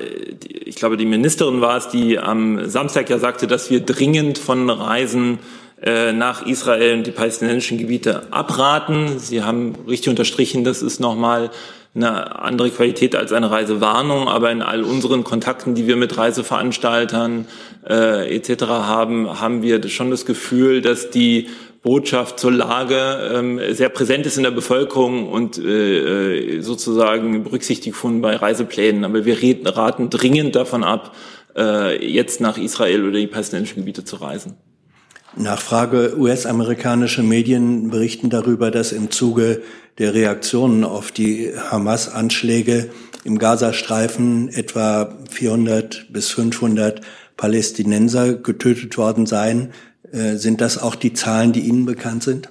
ich glaube, die Ministerin war es, die am Samstag ja sagte, dass wir dringend von Reisen nach Israel und die palästinensischen Gebiete abraten. Sie haben richtig unterstrichen, das ist nochmal eine andere Qualität als eine Reisewarnung, aber in all unseren Kontakten, die wir mit Reiseveranstaltern äh, etc. haben, haben wir schon das Gefühl, dass die Botschaft zur Lage ähm, sehr präsent ist in der Bevölkerung und äh, sozusagen berücksichtigt von bei Reiseplänen. Aber wir reden, raten dringend davon ab, äh, jetzt nach Israel oder die palästinensischen Gebiete zu reisen. Nachfrage. US-amerikanische Medien berichten darüber, dass im Zuge der Reaktionen auf die Hamas-Anschläge im Gazastreifen etwa 400 bis 500 Palästinenser getötet worden seien. Äh, sind das auch die Zahlen, die Ihnen bekannt sind?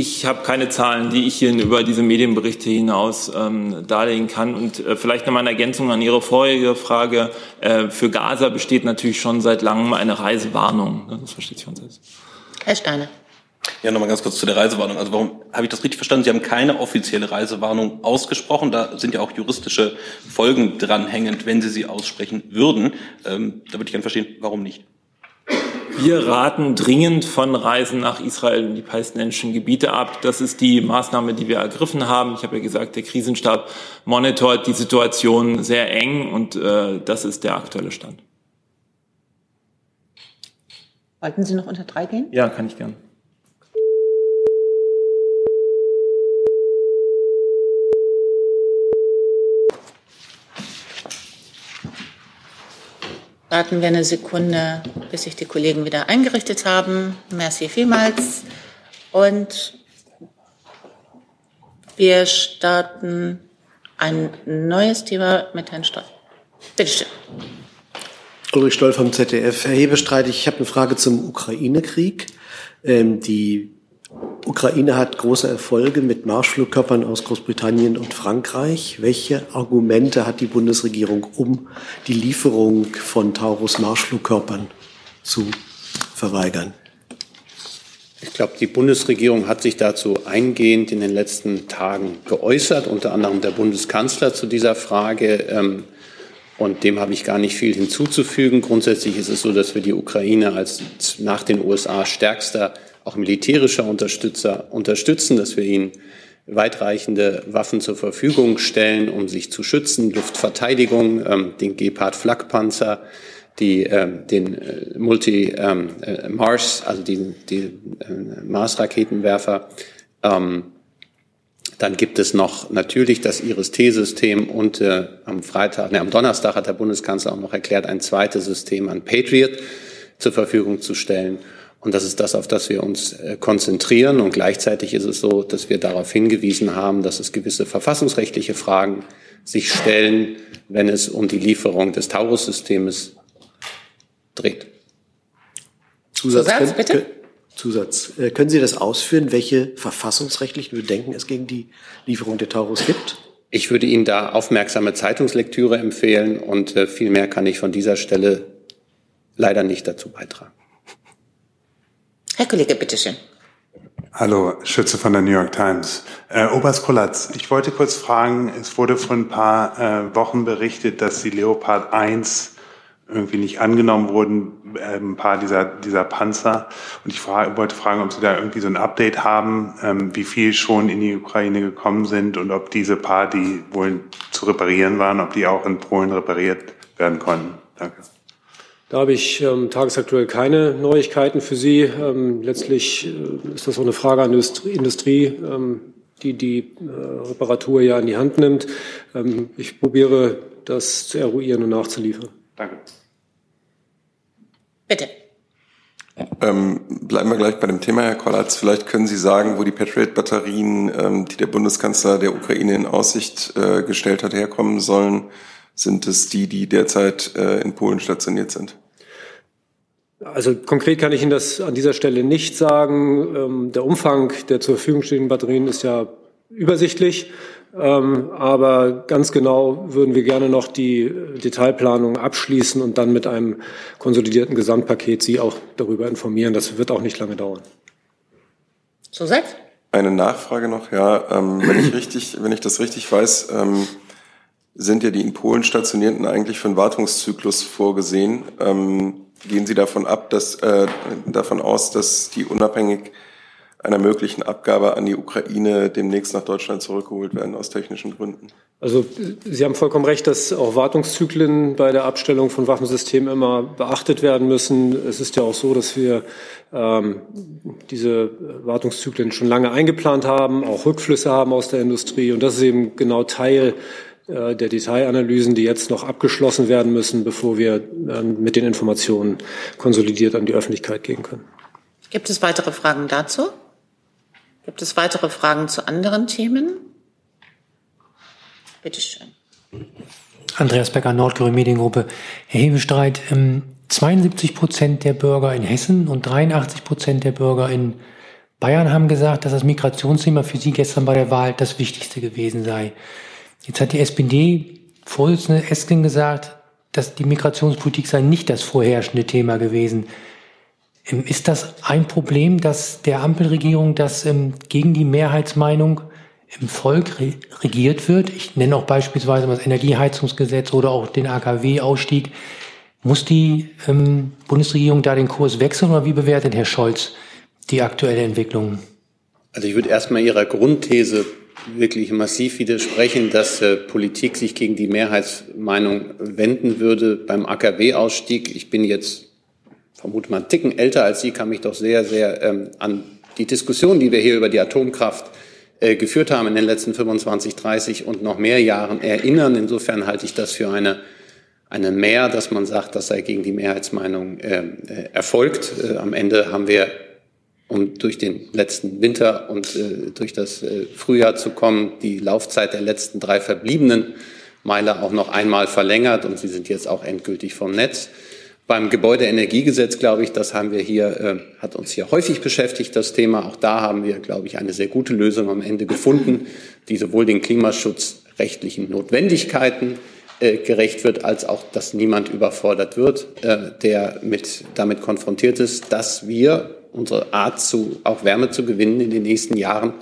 Ich habe keine Zahlen, die ich hier über diese Medienberichte hinaus ähm, darlegen kann. Und äh, vielleicht nochmal eine Ergänzung an Ihre vorherige Frage. Äh, für Gaza besteht natürlich schon seit langem eine Reisewarnung. Das versteht sich von selbst. Herr Steiner. Ja, nochmal ganz kurz zu der Reisewarnung. Also warum habe ich das richtig verstanden? Sie haben keine offizielle Reisewarnung ausgesprochen. Da sind ja auch juristische Folgen dranhängend, wenn Sie sie aussprechen würden. Ähm, da würde ich gerne verstehen, warum nicht. Wir raten dringend von Reisen nach Israel und die palästinensischen Gebiete ab. Das ist die Maßnahme, die wir ergriffen haben. Ich habe ja gesagt, der Krisenstab monitort die Situation sehr eng und äh, das ist der aktuelle Stand. Wollten Sie noch unter drei gehen? Ja, kann ich gern. Warten wir eine Sekunde, bis sich die Kollegen wieder eingerichtet haben. Merci vielmals. Und wir starten ein neues Thema mit Herrn Stoll. Bitte schön. Ulrich Stoll vom ZDF. Herr Hebestreit, ich habe eine Frage zum Ukraine-Krieg. Ähm, die Ukraine hat große Erfolge mit Marschflugkörpern aus Großbritannien und Frankreich. Welche Argumente hat die Bundesregierung, um die Lieferung von Taurus Marschflugkörpern zu verweigern? Ich glaube, die Bundesregierung hat sich dazu eingehend in den letzten Tagen geäußert, unter anderem der Bundeskanzler zu dieser Frage. Ähm, und dem habe ich gar nicht viel hinzuzufügen. Grundsätzlich ist es so, dass wir die Ukraine als nach den USA stärkster auch militärischer Unterstützer unterstützen, dass wir ihnen weitreichende Waffen zur Verfügung stellen, um sich zu schützen, Luftverteidigung, ähm, den Gepard Flakpanzer, die, ähm, den äh, Multi ähm, äh, Mars, also die, die äh, Mars-Raketenwerfer. Ähm, dann gibt es noch natürlich das Iris-T-System und äh, am Freitag, ne, am Donnerstag hat der Bundeskanzler auch noch erklärt, ein zweites System an Patriot zur Verfügung zu stellen. Und das ist das, auf das wir uns äh, konzentrieren. Und gleichzeitig ist es so, dass wir darauf hingewiesen haben, dass es gewisse verfassungsrechtliche Fragen sich stellen, wenn es um die Lieferung des Taurus-Systems dreht. Zusatz, Zusatz bitte? Zusatz. Äh, können Sie das ausführen, welche verfassungsrechtlichen Bedenken es gegen die Lieferung der Taurus gibt? Ich würde Ihnen da aufmerksame Zeitungslektüre empfehlen und äh, viel mehr kann ich von dieser Stelle leider nicht dazu beitragen. Herr Kollege, bitteschön. Hallo, Schütze von der New York Times. Äh, Oberst Kolatz, ich wollte kurz fragen, es wurde vor ein paar äh, Wochen berichtet, dass die Leopard 1 irgendwie nicht angenommen wurden, äh, ein paar dieser, dieser Panzer. Und ich frage, wollte fragen, ob Sie da irgendwie so ein Update haben, ähm, wie viel schon in die Ukraine gekommen sind und ob diese paar, die wohl zu reparieren waren, ob die auch in Polen repariert werden konnten. Danke. Da habe ich ähm, tagesaktuell keine Neuigkeiten für Sie. Ähm, letztlich äh, ist das auch eine Frage an die Industrie, ähm, die die äh, Reparatur ja in die Hand nimmt. Ähm, ich probiere das zu eruieren und nachzuliefern. Danke. Bitte. Ähm, bleiben wir gleich bei dem Thema, Herr Kollatz. Vielleicht können Sie sagen, wo die Patriot-Batterien, ähm, die der Bundeskanzler der Ukraine in Aussicht äh, gestellt hat, herkommen sollen. Sind es die, die derzeit äh, in Polen stationiert sind? Also konkret kann ich Ihnen das an dieser Stelle nicht sagen. Ähm, der Umfang der zur Verfügung stehenden Batterien ist ja übersichtlich. Ähm, aber ganz genau würden wir gerne noch die Detailplanung abschließen und dann mit einem konsolidierten Gesamtpaket Sie auch darüber informieren. Das wird auch nicht lange dauern. Zusatz? Eine Nachfrage noch, ja. Ähm, wenn ich richtig, wenn ich das richtig weiß, ähm, sind ja die in Polen stationierten eigentlich für einen Wartungszyklus vorgesehen. Ähm, gehen Sie davon ab, dass äh, davon aus, dass die unabhängig einer möglichen Abgabe an die Ukraine demnächst nach Deutschland zurückgeholt werden aus technischen Gründen? Also Sie haben vollkommen recht, dass auch Wartungszyklen bei der Abstellung von Waffensystemen immer beachtet werden müssen. Es ist ja auch so, dass wir ähm, diese Wartungszyklen schon lange eingeplant haben, auch Rückflüsse haben aus der Industrie. Und das ist eben genau Teil der Detailanalysen, die jetzt noch abgeschlossen werden müssen, bevor wir mit den Informationen konsolidiert an die Öffentlichkeit gehen können. Gibt es weitere Fragen dazu? Gibt es weitere Fragen zu anderen Themen? Bitte schön. Andreas Becker, Nordkorea Mediengruppe. Herr Hebestreit, 72 ähm, Prozent der Bürger in Hessen und 83 Prozent der Bürger in Bayern haben gesagt, dass das Migrationsthema für sie gestern bei der Wahl das Wichtigste gewesen sei. Jetzt hat die SPD-Vorsitzende Esken gesagt, dass die Migrationspolitik sei nicht das vorherrschende Thema gewesen. Ähm, ist das ein Problem, dass der Ampelregierung das ähm, gegen die Mehrheitsmeinung im Volk re regiert wird? Ich nenne auch beispielsweise das Energieheizungsgesetz oder auch den AKW-Ausstieg. Muss die ähm, Bundesregierung da den Kurs wechseln oder wie bewertet Herr Scholz die aktuelle Entwicklung? Also ich würde erstmal Ihrer Grundthese wirklich massiv widersprechen, dass äh, Politik sich gegen die Mehrheitsmeinung wenden würde beim AKW-Ausstieg. Ich bin jetzt vermute mal einen Ticken älter als Sie, kann mich doch sehr, sehr ähm, an die Diskussion, die wir hier über die Atomkraft äh, geführt haben in den letzten 25, 30 und noch mehr Jahren erinnern. Insofern halte ich das für eine, eine Mehr, dass man sagt, das sei gegen die Mehrheitsmeinung äh, äh erfolgt. Äh, am Ende haben wir, um durch den letzten Winter und äh, durch das äh, Frühjahr zu kommen, die Laufzeit der letzten drei verbliebenen Meiler auch noch einmal verlängert und sie sind jetzt auch endgültig vom Netz. Beim Gebäudeenergiegesetz, glaube ich, das haben wir hier, äh, hat uns hier häufig beschäftigt, das Thema. Auch da haben wir, glaube ich, eine sehr gute Lösung am Ende gefunden, die sowohl den klimaschutzrechtlichen Notwendigkeiten äh, gerecht wird, als auch, dass niemand überfordert wird, äh, der mit, damit konfrontiert ist, dass wir unsere Art zu, auch Wärme zu gewinnen in den nächsten Jahren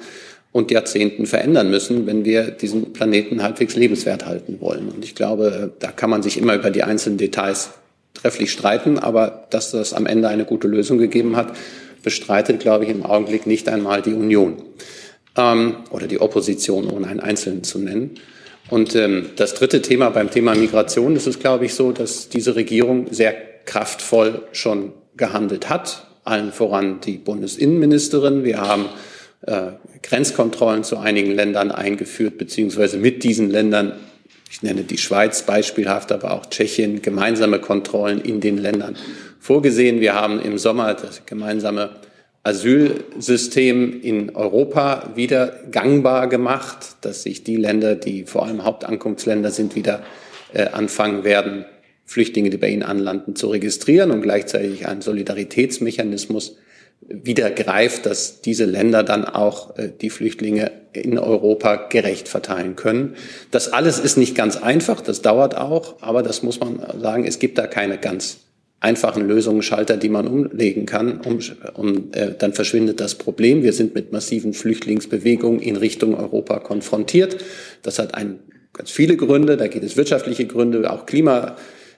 und Jahrzehnten verändern müssen, wenn wir diesen Planeten halbwegs lebenswert halten wollen. Und ich glaube, da kann man sich immer über die einzelnen Details trefflich streiten, aber dass das am Ende eine gute Lösung gegeben hat, bestreitet, glaube ich, im Augenblick nicht einmal die Union ähm, oder die Opposition, ohne einen Einzelnen zu nennen. Und ähm, das dritte Thema beim Thema Migration ist es, glaube ich, so, dass diese Regierung sehr kraftvoll schon gehandelt hat, allen voran die Bundesinnenministerin. Wir haben äh, Grenzkontrollen zu einigen Ländern eingeführt, beziehungsweise mit diesen Ländern ich nenne die Schweiz beispielhaft, aber auch Tschechien, gemeinsame Kontrollen in den Ländern vorgesehen. Wir haben im Sommer das gemeinsame Asylsystem in Europa wieder gangbar gemacht, dass sich die Länder, die vor allem Hauptankunftsländer sind, wieder äh, anfangen werden, Flüchtlinge, die bei ihnen anlanden, zu registrieren und gleichzeitig einen Solidaritätsmechanismus wieder greift, dass diese Länder dann auch äh, die Flüchtlinge in Europa gerecht verteilen können. Das alles ist nicht ganz einfach, das dauert auch, aber das muss man sagen, es gibt da keine ganz einfachen Lösungen, Schalter, die man umlegen kann, um, um äh, dann verschwindet das Problem. Wir sind mit massiven Flüchtlingsbewegungen in Richtung Europa konfrontiert. Das hat ein, ganz viele Gründe, da geht es wirtschaftliche Gründe, auch Klima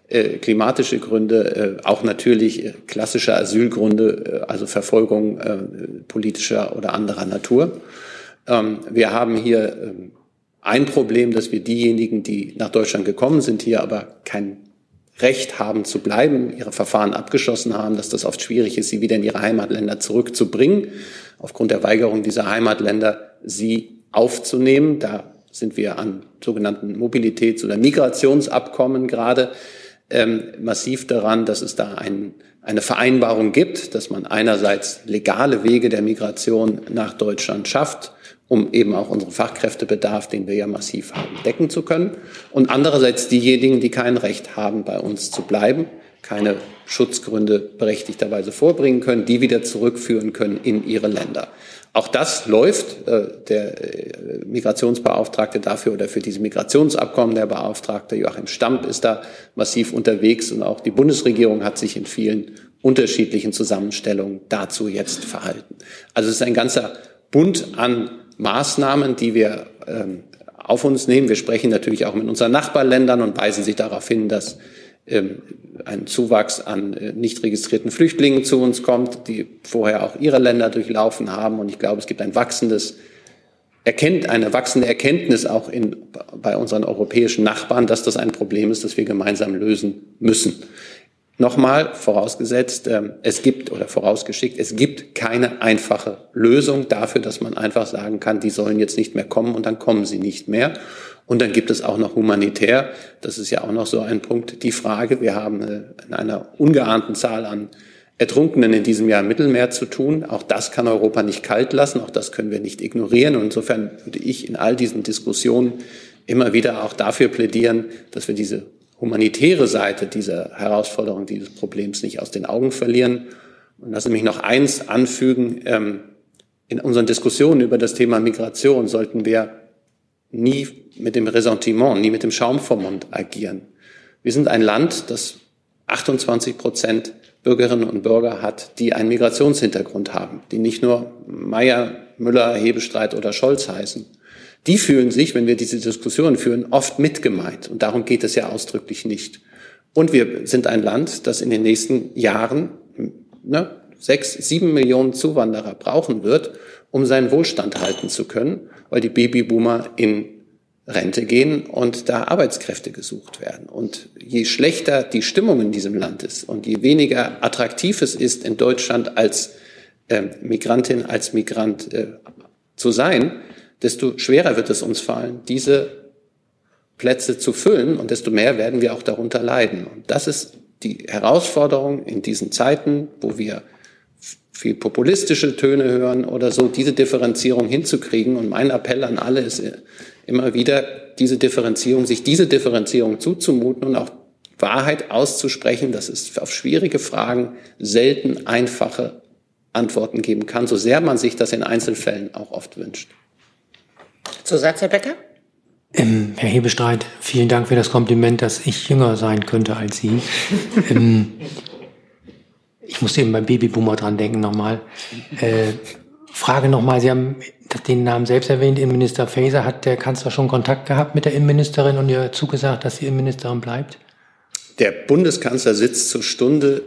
äh, klimatische Gründe, äh, auch natürlich äh, klassische Asylgründe, äh, also Verfolgung äh, politischer oder anderer Natur. Ähm, wir haben hier ähm, ein Problem, dass wir diejenigen, die nach Deutschland gekommen sind, hier aber kein Recht haben zu bleiben, ihre Verfahren abgeschlossen haben, dass das oft schwierig ist, sie wieder in ihre Heimatländer zurückzubringen, aufgrund der Weigerung dieser Heimatländer, sie aufzunehmen. Da sind wir an sogenannten Mobilitäts- oder Migrationsabkommen gerade ähm, massiv daran, dass es da ein, eine Vereinbarung gibt, dass man einerseits legale Wege der Migration nach Deutschland schafft, um eben auch unseren Fachkräftebedarf, den wir ja massiv haben, decken zu können. Und andererseits diejenigen, die kein Recht haben, bei uns zu bleiben, keine Schutzgründe berechtigterweise vorbringen können, die wieder zurückführen können in ihre Länder. Auch das läuft. Äh, der äh, Migrationsbeauftragte dafür oder für diese Migrationsabkommen, der Beauftragte Joachim Stamp ist da massiv unterwegs und auch die Bundesregierung hat sich in vielen unterschiedlichen Zusammenstellungen dazu jetzt verhalten. Also es ist ein ganzer Bund an Maßnahmen, die wir ähm, auf uns nehmen. Wir sprechen natürlich auch mit unseren Nachbarländern und weisen sie darauf hin, dass ein Zuwachs an äh, nicht registrierten Flüchtlingen zu uns kommt, die vorher auch ihre Länder durchlaufen haben. Und ich glaube, es gibt ein wachsendes erkennt, eine wachsende Erkenntnis auch in, bei unseren europäischen Nachbarn, dass das ein Problem ist, das wir gemeinsam lösen müssen. Nochmal vorausgesetzt, ähm, es gibt oder vorausgeschickt, es gibt keine einfache Lösung dafür, dass man einfach sagen kann, die sollen jetzt nicht mehr kommen und dann kommen sie nicht mehr. Und dann gibt es auch noch humanitär, das ist ja auch noch so ein Punkt, die Frage, wir haben äh, in einer ungeahnten Zahl an Ertrunkenen in diesem Jahr im Mittelmeer zu tun. Auch das kann Europa nicht kalt lassen, auch das können wir nicht ignorieren. Und insofern würde ich in all diesen Diskussionen immer wieder auch dafür plädieren, dass wir diese humanitäre Seite dieser Herausforderung, dieses Problems nicht aus den Augen verlieren. Und lassen mich noch eins anfügen. Ähm, in unseren Diskussionen über das Thema Migration sollten wir nie mit dem Ressentiment, nie mit dem Schaum vom Mund agieren. Wir sind ein Land, das 28 Prozent Bürgerinnen und Bürger hat, die einen Migrationshintergrund haben, die nicht nur Meier, Müller, Hebestreit oder Scholz heißen. Die fühlen sich, wenn wir diese Diskussion führen, oft mitgemeint. Und darum geht es ja ausdrücklich nicht. Und wir sind ein Land, das in den nächsten Jahren ne, sechs, sieben Millionen Zuwanderer brauchen wird, um seinen Wohlstand halten zu können, weil die Babyboomer in Rente gehen und da Arbeitskräfte gesucht werden. Und je schlechter die Stimmung in diesem Land ist und je weniger attraktiv es ist, in Deutschland als äh, Migrantin, als Migrant äh, zu sein, desto schwerer wird es uns fallen, diese Plätze zu füllen und desto mehr werden wir auch darunter leiden. Und das ist die Herausforderung in diesen Zeiten, wo wir viel populistische Töne hören oder so, diese Differenzierung hinzukriegen. Und mein Appell an alle ist immer wieder, diese Differenzierung, sich diese Differenzierung zuzumuten und auch Wahrheit auszusprechen, dass es auf schwierige Fragen selten einfache Antworten geben kann, so sehr man sich das in Einzelfällen auch oft wünscht. Zusatz, Herr Becker? Ähm, Herr Hebestreit, vielen Dank für das Kompliment, dass ich jünger sein könnte als Sie. ähm, ich musste eben beim Babyboomer dran denken nochmal. Äh, Frage nochmal, Sie haben den Namen selbst erwähnt, Innenminister Faeser. Hat der Kanzler schon Kontakt gehabt mit der Innenministerin und ihr zugesagt, dass sie Innenministerin bleibt? Der Bundeskanzler sitzt zur Stunde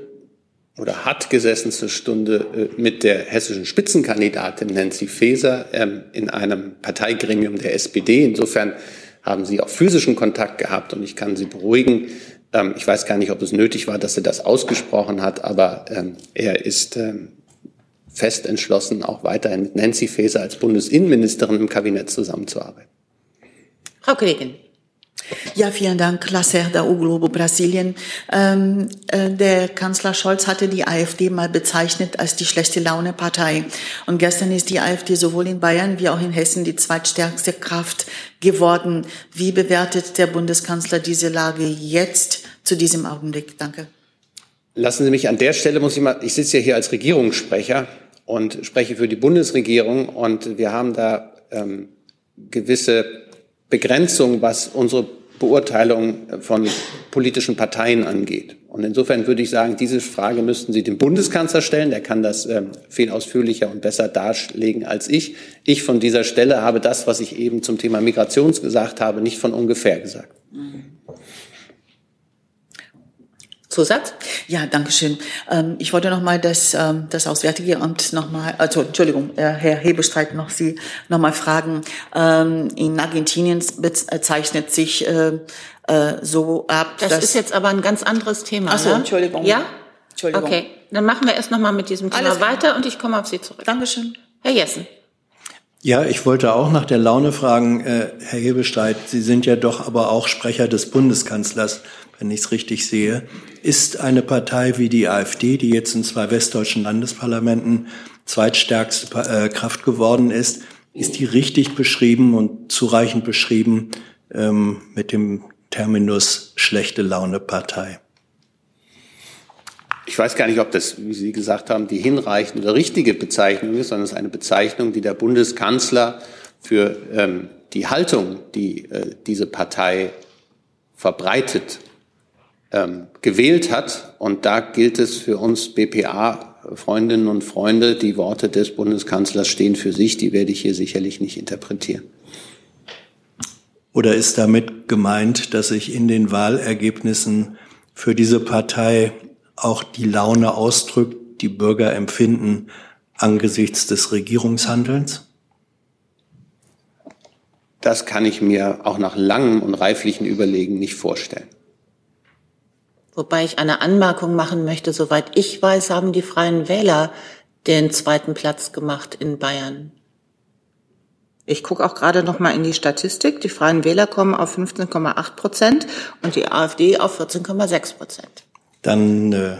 oder hat gesessen zur Stunde äh, mit der hessischen Spitzenkandidatin Nancy Faeser ähm, in einem Parteigremium der SPD. Insofern haben sie auch physischen Kontakt gehabt und ich kann Sie beruhigen. Ähm, ich weiß gar nicht, ob es nötig war, dass er das ausgesprochen hat, aber ähm, er ist fest entschlossen, auch weiterhin mit Nancy Faeser als Bundesinnenministerin im Kabinett zusammenzuarbeiten. Frau Kollegin. Ja, vielen Dank, Lacerda O Globo, Brasilien. Ähm, äh, der Kanzler Scholz hatte die AfD mal bezeichnet als die schlechte Laune-Partei. Und gestern ist die AfD sowohl in Bayern wie auch in Hessen die zweitstärkste Kraft geworden. Wie bewertet der Bundeskanzler diese Lage jetzt zu diesem Augenblick? Danke. Lassen Sie mich an der Stelle, muss ich mal, ich sitze ja hier als Regierungssprecher und spreche für die Bundesregierung und wir haben da ähm, gewisse Begrenzungen, was unsere Beurteilung von politischen Parteien angeht. Und insofern würde ich sagen, diese Frage müssten Sie dem Bundeskanzler stellen. Der kann das ähm, viel ausführlicher und besser darlegen als ich. Ich von dieser Stelle habe das, was ich eben zum Thema Migration gesagt habe, nicht von ungefähr gesagt. Mhm. Zusatz? Ja, danke schön. Ähm, ich wollte noch mal das, ähm, das Auswärtige Amt noch mal, also Entschuldigung, äh, Herr Hebestreit, noch Sie noch mal fragen. Ähm, in Argentinien bezeichnet sich äh, äh, so ab. Das ist jetzt aber ein ganz anderes Thema. Ach so, ne? Entschuldigung. Ja? Entschuldigung. Okay, dann machen wir erst noch mal mit diesem Thema weiter und ich komme auf Sie zurück. Dankeschön. Herr Jessen. Ja, ich wollte auch nach der Laune fragen, äh, Herr Hebestreit. Sie sind ja doch aber auch Sprecher des Bundeskanzlers wenn ich es richtig sehe, ist eine Partei wie die AfD, die jetzt in zwei westdeutschen Landesparlamenten zweitstärkste äh, Kraft geworden ist, ist die richtig beschrieben und zureichend beschrieben ähm, mit dem Terminus schlechte Laune Partei? Ich weiß gar nicht, ob das, wie Sie gesagt haben, die hinreichende oder richtige Bezeichnung ist, sondern es ist eine Bezeichnung, die der Bundeskanzler für ähm, die Haltung, die äh, diese Partei verbreitet, ähm, gewählt hat. Und da gilt es für uns BPA Freundinnen und Freunde, die Worte des Bundeskanzlers stehen für sich, die werde ich hier sicherlich nicht interpretieren. Oder ist damit gemeint, dass sich in den Wahlergebnissen für diese Partei auch die Laune ausdrückt, die Bürger empfinden angesichts des Regierungshandelns? Das kann ich mir auch nach langem und reiflichen Überlegen nicht vorstellen. Wobei ich eine Anmerkung machen möchte. Soweit ich weiß, haben die Freien Wähler den zweiten Platz gemacht in Bayern. Ich gucke auch gerade noch mal in die Statistik. Die Freien Wähler kommen auf 15,8 Prozent und die AfD auf 14,6 Prozent. Dann äh,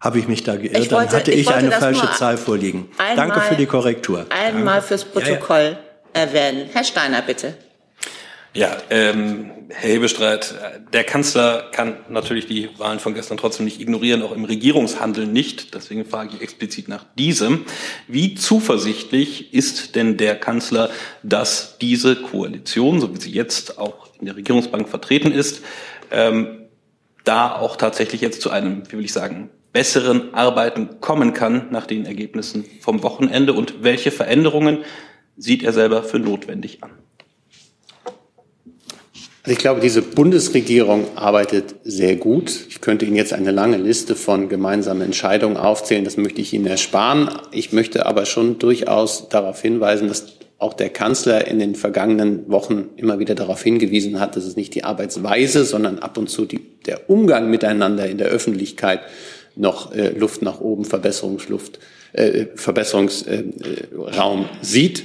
habe ich mich da geirrt. Ich wollte, Dann hatte ich, ich eine falsche Zahl vorliegen. Einmal, Danke für die Korrektur. Einmal fürs Protokoll ja, ja. erwähnen. Herr Steiner, bitte. Ja, ähm, Herr Hebestreit, der Kanzler kann natürlich die Wahlen von gestern trotzdem nicht ignorieren, auch im Regierungshandeln nicht. Deswegen frage ich explizit nach diesem. Wie zuversichtlich ist denn der Kanzler, dass diese Koalition, so wie sie jetzt auch in der Regierungsbank vertreten ist, ähm, da auch tatsächlich jetzt zu einem, wie will ich sagen, besseren Arbeiten kommen kann nach den Ergebnissen vom Wochenende und welche Veränderungen sieht er selber für notwendig an? Also ich glaube, diese Bundesregierung arbeitet sehr gut. Ich könnte Ihnen jetzt eine lange Liste von gemeinsamen Entscheidungen aufzählen. Das möchte ich Ihnen ersparen. Ich möchte aber schon durchaus darauf hinweisen, dass auch der Kanzler in den vergangenen Wochen immer wieder darauf hingewiesen hat, dass es nicht die Arbeitsweise, sondern ab und zu die, der Umgang miteinander in der Öffentlichkeit noch äh, Luft nach oben, Verbesserungsluft, äh, Verbesserungsraum äh, sieht.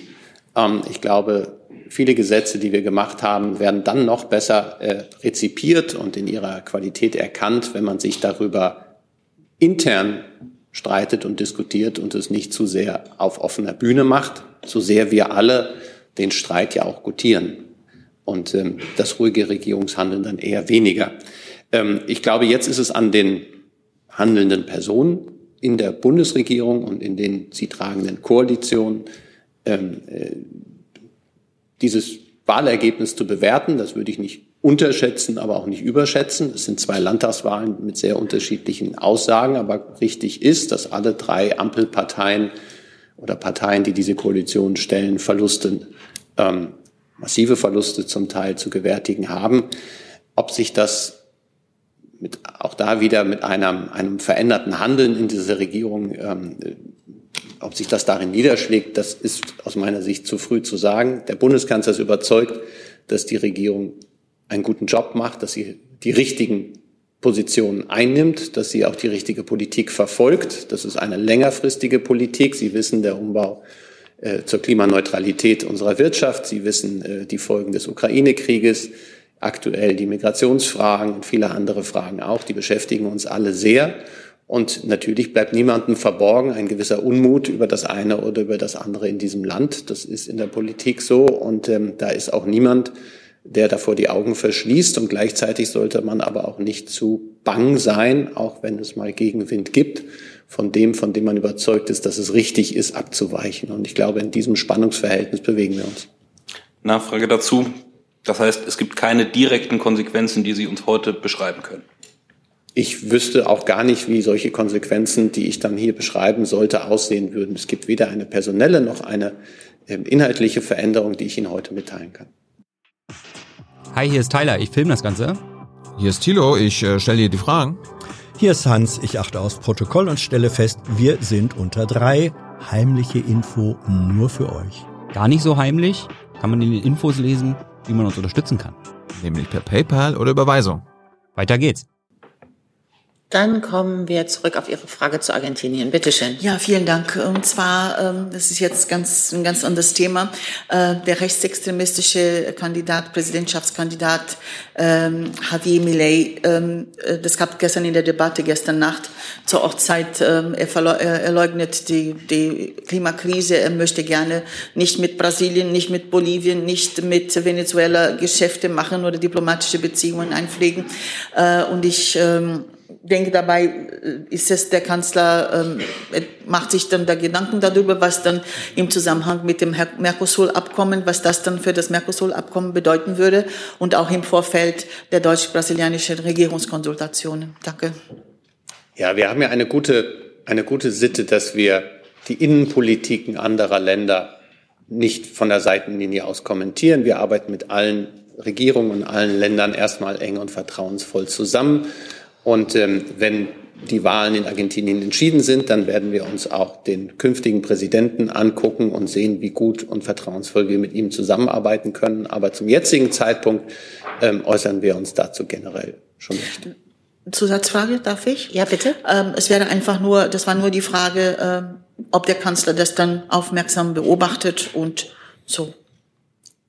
Ähm, ich glaube, viele Gesetze, die wir gemacht haben, werden dann noch besser äh, rezipiert und in ihrer Qualität erkannt, wenn man sich darüber intern streitet und diskutiert und es nicht zu sehr auf offener Bühne macht, so sehr wir alle den Streit ja auch gutieren und ähm, das ruhige Regierungshandeln dann eher weniger. Ähm, ich glaube, jetzt ist es an den handelnden Personen in der Bundesregierung und in den sie tragenden Koalitionen, ähm, äh, dieses Wahlergebnis zu bewerten. Das würde ich nicht unterschätzen, aber auch nicht überschätzen. Es sind zwei Landtagswahlen mit sehr unterschiedlichen Aussagen, aber richtig ist, dass alle drei Ampelparteien oder Parteien, die diese Koalition stellen, Verluste, ähm, massive Verluste zum Teil zu gewärtigen haben. Ob sich das mit, auch da wieder mit einem, einem veränderten Handeln in dieser Regierung ähm, ob sich das darin niederschlägt, das ist aus meiner Sicht zu früh zu sagen. Der Bundeskanzler ist überzeugt, dass die Regierung einen guten Job macht, dass sie die richtigen Positionen einnimmt, dass sie auch die richtige Politik verfolgt. Das ist eine längerfristige Politik. Sie wissen, der Umbau äh, zur Klimaneutralität unserer Wirtschaft. Sie wissen äh, die Folgen des Ukraine-Krieges, aktuell die Migrationsfragen und viele andere Fragen auch. Die beschäftigen uns alle sehr. Und natürlich bleibt niemandem verborgen ein gewisser Unmut über das eine oder über das andere in diesem Land. Das ist in der Politik so. Und ähm, da ist auch niemand, der davor die Augen verschließt. Und gleichzeitig sollte man aber auch nicht zu bang sein, auch wenn es mal Gegenwind gibt, von dem, von dem man überzeugt ist, dass es richtig ist, abzuweichen. Und ich glaube, in diesem Spannungsverhältnis bewegen wir uns. Nachfrage dazu. Das heißt, es gibt keine direkten Konsequenzen, die Sie uns heute beschreiben können ich wüsste auch gar nicht, wie solche Konsequenzen, die ich dann hier beschreiben sollte, aussehen würden. Es gibt weder eine personelle noch eine ähm, inhaltliche Veränderung, die ich Ihnen heute mitteilen kann. Hi, hier ist Tyler, ich filme das Ganze. Hier ist Thilo, ich äh, stelle dir die Fragen. Hier ist Hans, ich achte aufs Protokoll und stelle fest, wir sind unter drei. Heimliche Info nur für euch. Gar nicht so heimlich, kann man in den Infos lesen, wie man uns unterstützen kann. Nämlich per PayPal oder Überweisung. Weiter geht's. Dann kommen wir zurück auf Ihre Frage zu Argentinien. Bitte schön. Ja, vielen Dank. Und zwar, ähm, das ist jetzt ganz, ein ganz anderes Thema. Äh, der rechtsextremistische Kandidat, Präsidentschaftskandidat ähm, Javier Milei, ähm, äh, das gab gestern in der Debatte, gestern Nacht zur Ortszeit, er, leugnet die, die Klimakrise. Er möchte gerne nicht mit Brasilien, nicht mit Bolivien, nicht mit Venezuela Geschäfte machen oder diplomatische Beziehungen einpflegen. Äh, und ich denke dabei, äh, ist es der Kanzler, ähm, macht sich dann da Gedanken darüber, was dann im Zusammenhang mit dem Mercosur-Abkommen, was das dann für das Mercosur-Abkommen bedeuten würde und auch im Vorfeld der deutsch-brasilianischen Regierungskonsultationen. Danke. Ja, wir haben ja eine gute, eine gute Sitte, dass wir die Innenpolitiken anderer Länder nicht von der Seitenlinie aus kommentieren. Wir arbeiten mit allen Regierungen und allen Ländern erstmal eng und vertrauensvoll zusammen. Und ähm, wenn die Wahlen in Argentinien entschieden sind, dann werden wir uns auch den künftigen Präsidenten angucken und sehen, wie gut und vertrauensvoll wir mit ihm zusammenarbeiten können. Aber zum jetzigen Zeitpunkt ähm, äußern wir uns dazu generell schon nicht. Zusatzfrage, darf ich? Ja, bitte. Ähm, es wäre einfach nur, das war nur die Frage, ähm, ob der Kanzler das dann aufmerksam beobachtet und so.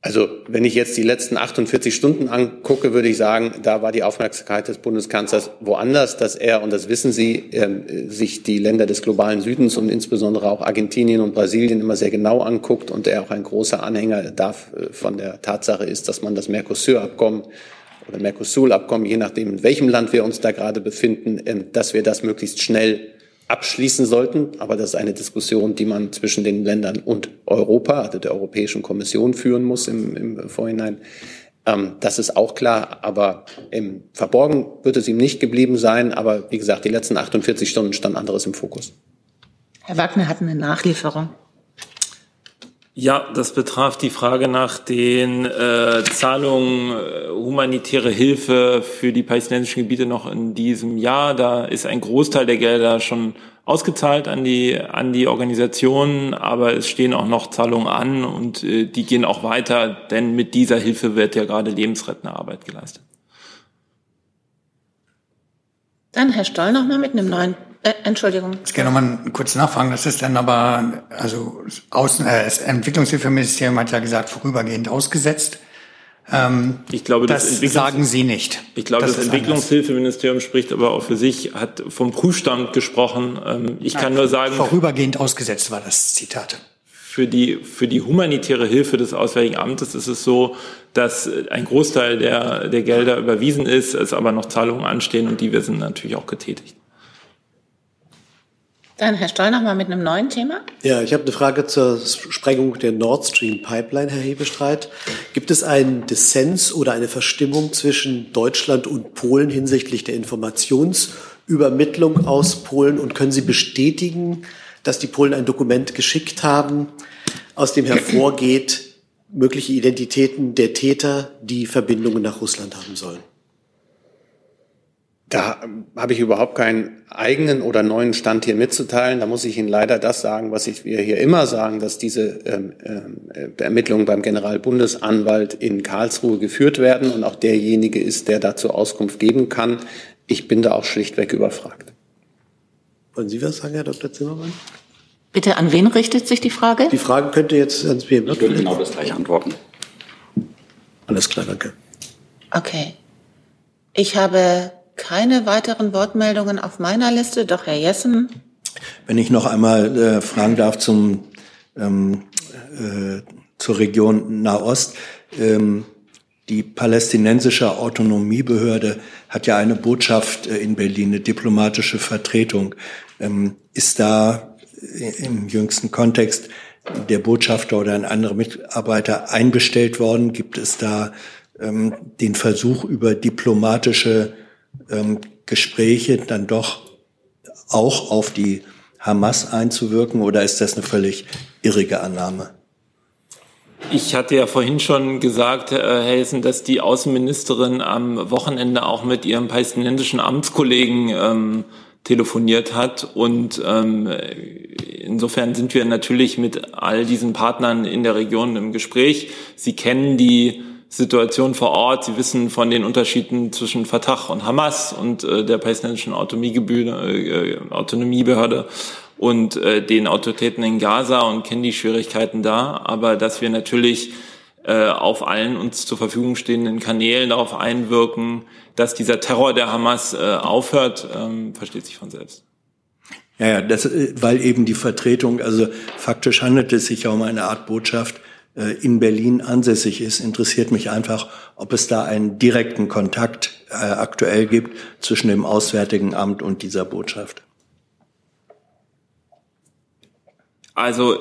Also wenn ich jetzt die letzten 48 Stunden angucke, würde ich sagen, da war die Aufmerksamkeit des Bundeskanzlers woanders, dass er, und das wissen Sie, äh, sich die Länder des globalen Südens und insbesondere auch Argentinien und Brasilien immer sehr genau anguckt und er auch ein großer Anhänger darf, äh, von der Tatsache ist, dass man das Mercosur-Abkommen oder Mercosur-Abkommen, je nachdem, in welchem Land wir uns da gerade befinden, äh, dass wir das möglichst schnell abschließen sollten. Aber das ist eine Diskussion, die man zwischen den Ländern und Europa, also der Europäischen Kommission führen muss im, im Vorhinein. Ähm, das ist auch klar, aber ähm, verborgen wird es ihm nicht geblieben sein. Aber wie gesagt, die letzten 48 Stunden stand anderes im Fokus. Herr Wagner hat eine Nachlieferung. Ja, das betraf die Frage nach den äh, Zahlungen äh, humanitäre Hilfe für die palästinensischen Gebiete noch in diesem Jahr. Da ist ein Großteil der Gelder schon ausgezahlt an die an die Organisationen, aber es stehen auch noch Zahlungen an und äh, die gehen auch weiter, denn mit dieser Hilfe wird ja gerade lebensrettende Arbeit geleistet. Dann Herr Stoll noch mal mit einem neuen Entschuldigung. Ich gerne noch mal kurz nachfragen. Das ist dann aber, also Außen, äh, das Entwicklungshilfeministerium hat ja gesagt, vorübergehend ausgesetzt. Ähm, ich glaube, das, das sagen Sie nicht. Ich glaube, das, das Entwicklungshilfeministerium spricht aber auch für sich, hat vom Prüfstand gesprochen. Ähm, ich Nein, kann nur sagen. Vorübergehend ausgesetzt war das Zitat. Für die, für die humanitäre Hilfe des Auswärtigen Amtes ist es so, dass ein Großteil der, der Gelder überwiesen ist, es aber noch Zahlungen anstehen und die wir sind natürlich auch getätigt. Dann Herr Stoll noch mal mit einem neuen Thema. Ja, ich habe eine Frage zur Sprengung der Nord Stream Pipeline, Herr Hebestreit. Gibt es einen Dissens oder eine Verstimmung zwischen Deutschland und Polen hinsichtlich der Informationsübermittlung aus Polen? Und können Sie bestätigen, dass die Polen ein Dokument geschickt haben, aus dem hervorgeht, mögliche Identitäten der Täter, die Verbindungen nach Russland haben sollen? Da habe ich überhaupt keinen eigenen oder neuen Stand hier mitzuteilen. Da muss ich Ihnen leider das sagen, was ich, wir hier immer sagen, dass diese ähm, äh, Ermittlungen beim Generalbundesanwalt in Karlsruhe geführt werden und auch derjenige ist, der dazu Auskunft geben kann. Ich bin da auch schlichtweg überfragt. Wollen Sie was sagen, Herr Dr. Zimmermann? Bitte, an wen richtet sich die Frage? Die Frage könnte jetzt ans BMI. Ich würde genau das gleiche antworten. Alles klar, danke. Okay. Ich habe keine weiteren Wortmeldungen auf meiner Liste, doch Herr Jessen. Wenn ich noch einmal äh, fragen darf zum, ähm, äh, zur Region Nahost. Ähm, die palästinensische Autonomiebehörde hat ja eine Botschaft äh, in Berlin, eine diplomatische Vertretung. Ähm, ist da im jüngsten Kontext der Botschafter oder ein anderer Mitarbeiter einbestellt worden? Gibt es da ähm, den Versuch, über diplomatische ähm, Gespräche dann doch auch auf die Hamas einzuwirken oder ist das eine völlig irrige Annahme? Ich hatte ja vorhin schon gesagt, Herr Helsen, dass die Außenministerin am Wochenende auch mit ihrem palästinensischen Amtskollegen ähm, telefoniert hat. Und ähm, insofern sind wir natürlich mit all diesen Partnern in der Region im Gespräch. Sie kennen die Situation vor Ort. Sie wissen von den Unterschieden zwischen Fatah und Hamas und äh, der palästinensischen äh, Autonomiebehörde und äh, den Autoritäten in Gaza und kennen die Schwierigkeiten da. Aber dass wir natürlich äh, auf allen uns zur Verfügung stehenden Kanälen darauf einwirken, dass dieser Terror der Hamas äh, aufhört, ähm, versteht sich von selbst. Ja, ja, das, äh, weil eben die Vertretung, also faktisch handelt es sich ja um eine Art Botschaft, in Berlin ansässig ist, interessiert mich einfach, ob es da einen direkten Kontakt äh, aktuell gibt zwischen dem Auswärtigen Amt und dieser Botschaft. Also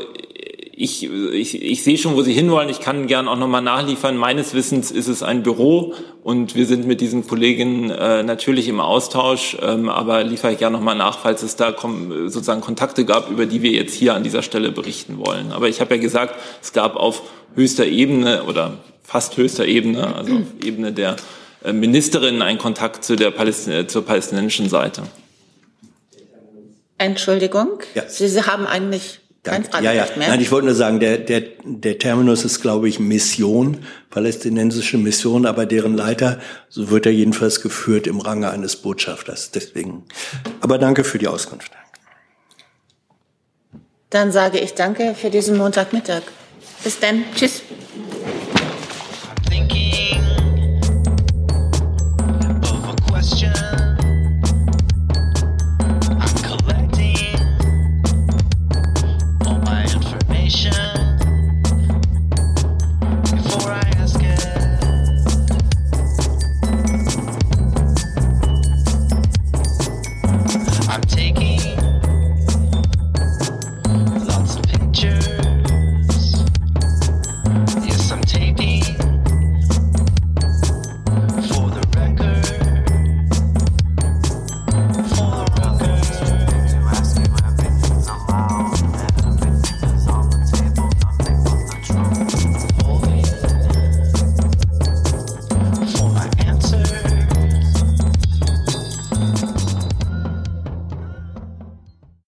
ich, ich, ich sehe schon, wo Sie hinwollen. Ich kann gern auch nochmal nachliefern. Meines Wissens ist es ein Büro und wir sind mit diesen Kollegen äh, natürlich im Austausch, ähm, aber liefere ich gerne nochmal nach, falls es da sozusagen Kontakte gab, über die wir jetzt hier an dieser Stelle berichten wollen. Aber ich habe ja gesagt, es gab auf höchster Ebene oder fast höchster Ebene, also auf Ebene der äh, Ministerin, einen Kontakt zu der Palästin zur palästinensischen Seite. Entschuldigung, ja. Sie, Sie haben eigentlich kein ja, ja. Mehr. Nein, ich wollte nur sagen, der, der, der Terminus ist, glaube ich, Mission, palästinensische Mission, aber deren Leiter, so wird er jedenfalls geführt im Range eines Botschafters. Deswegen. Aber danke für die Auskunft. Dann sage ich danke für diesen Montagmittag. Bis dann. Tschüss.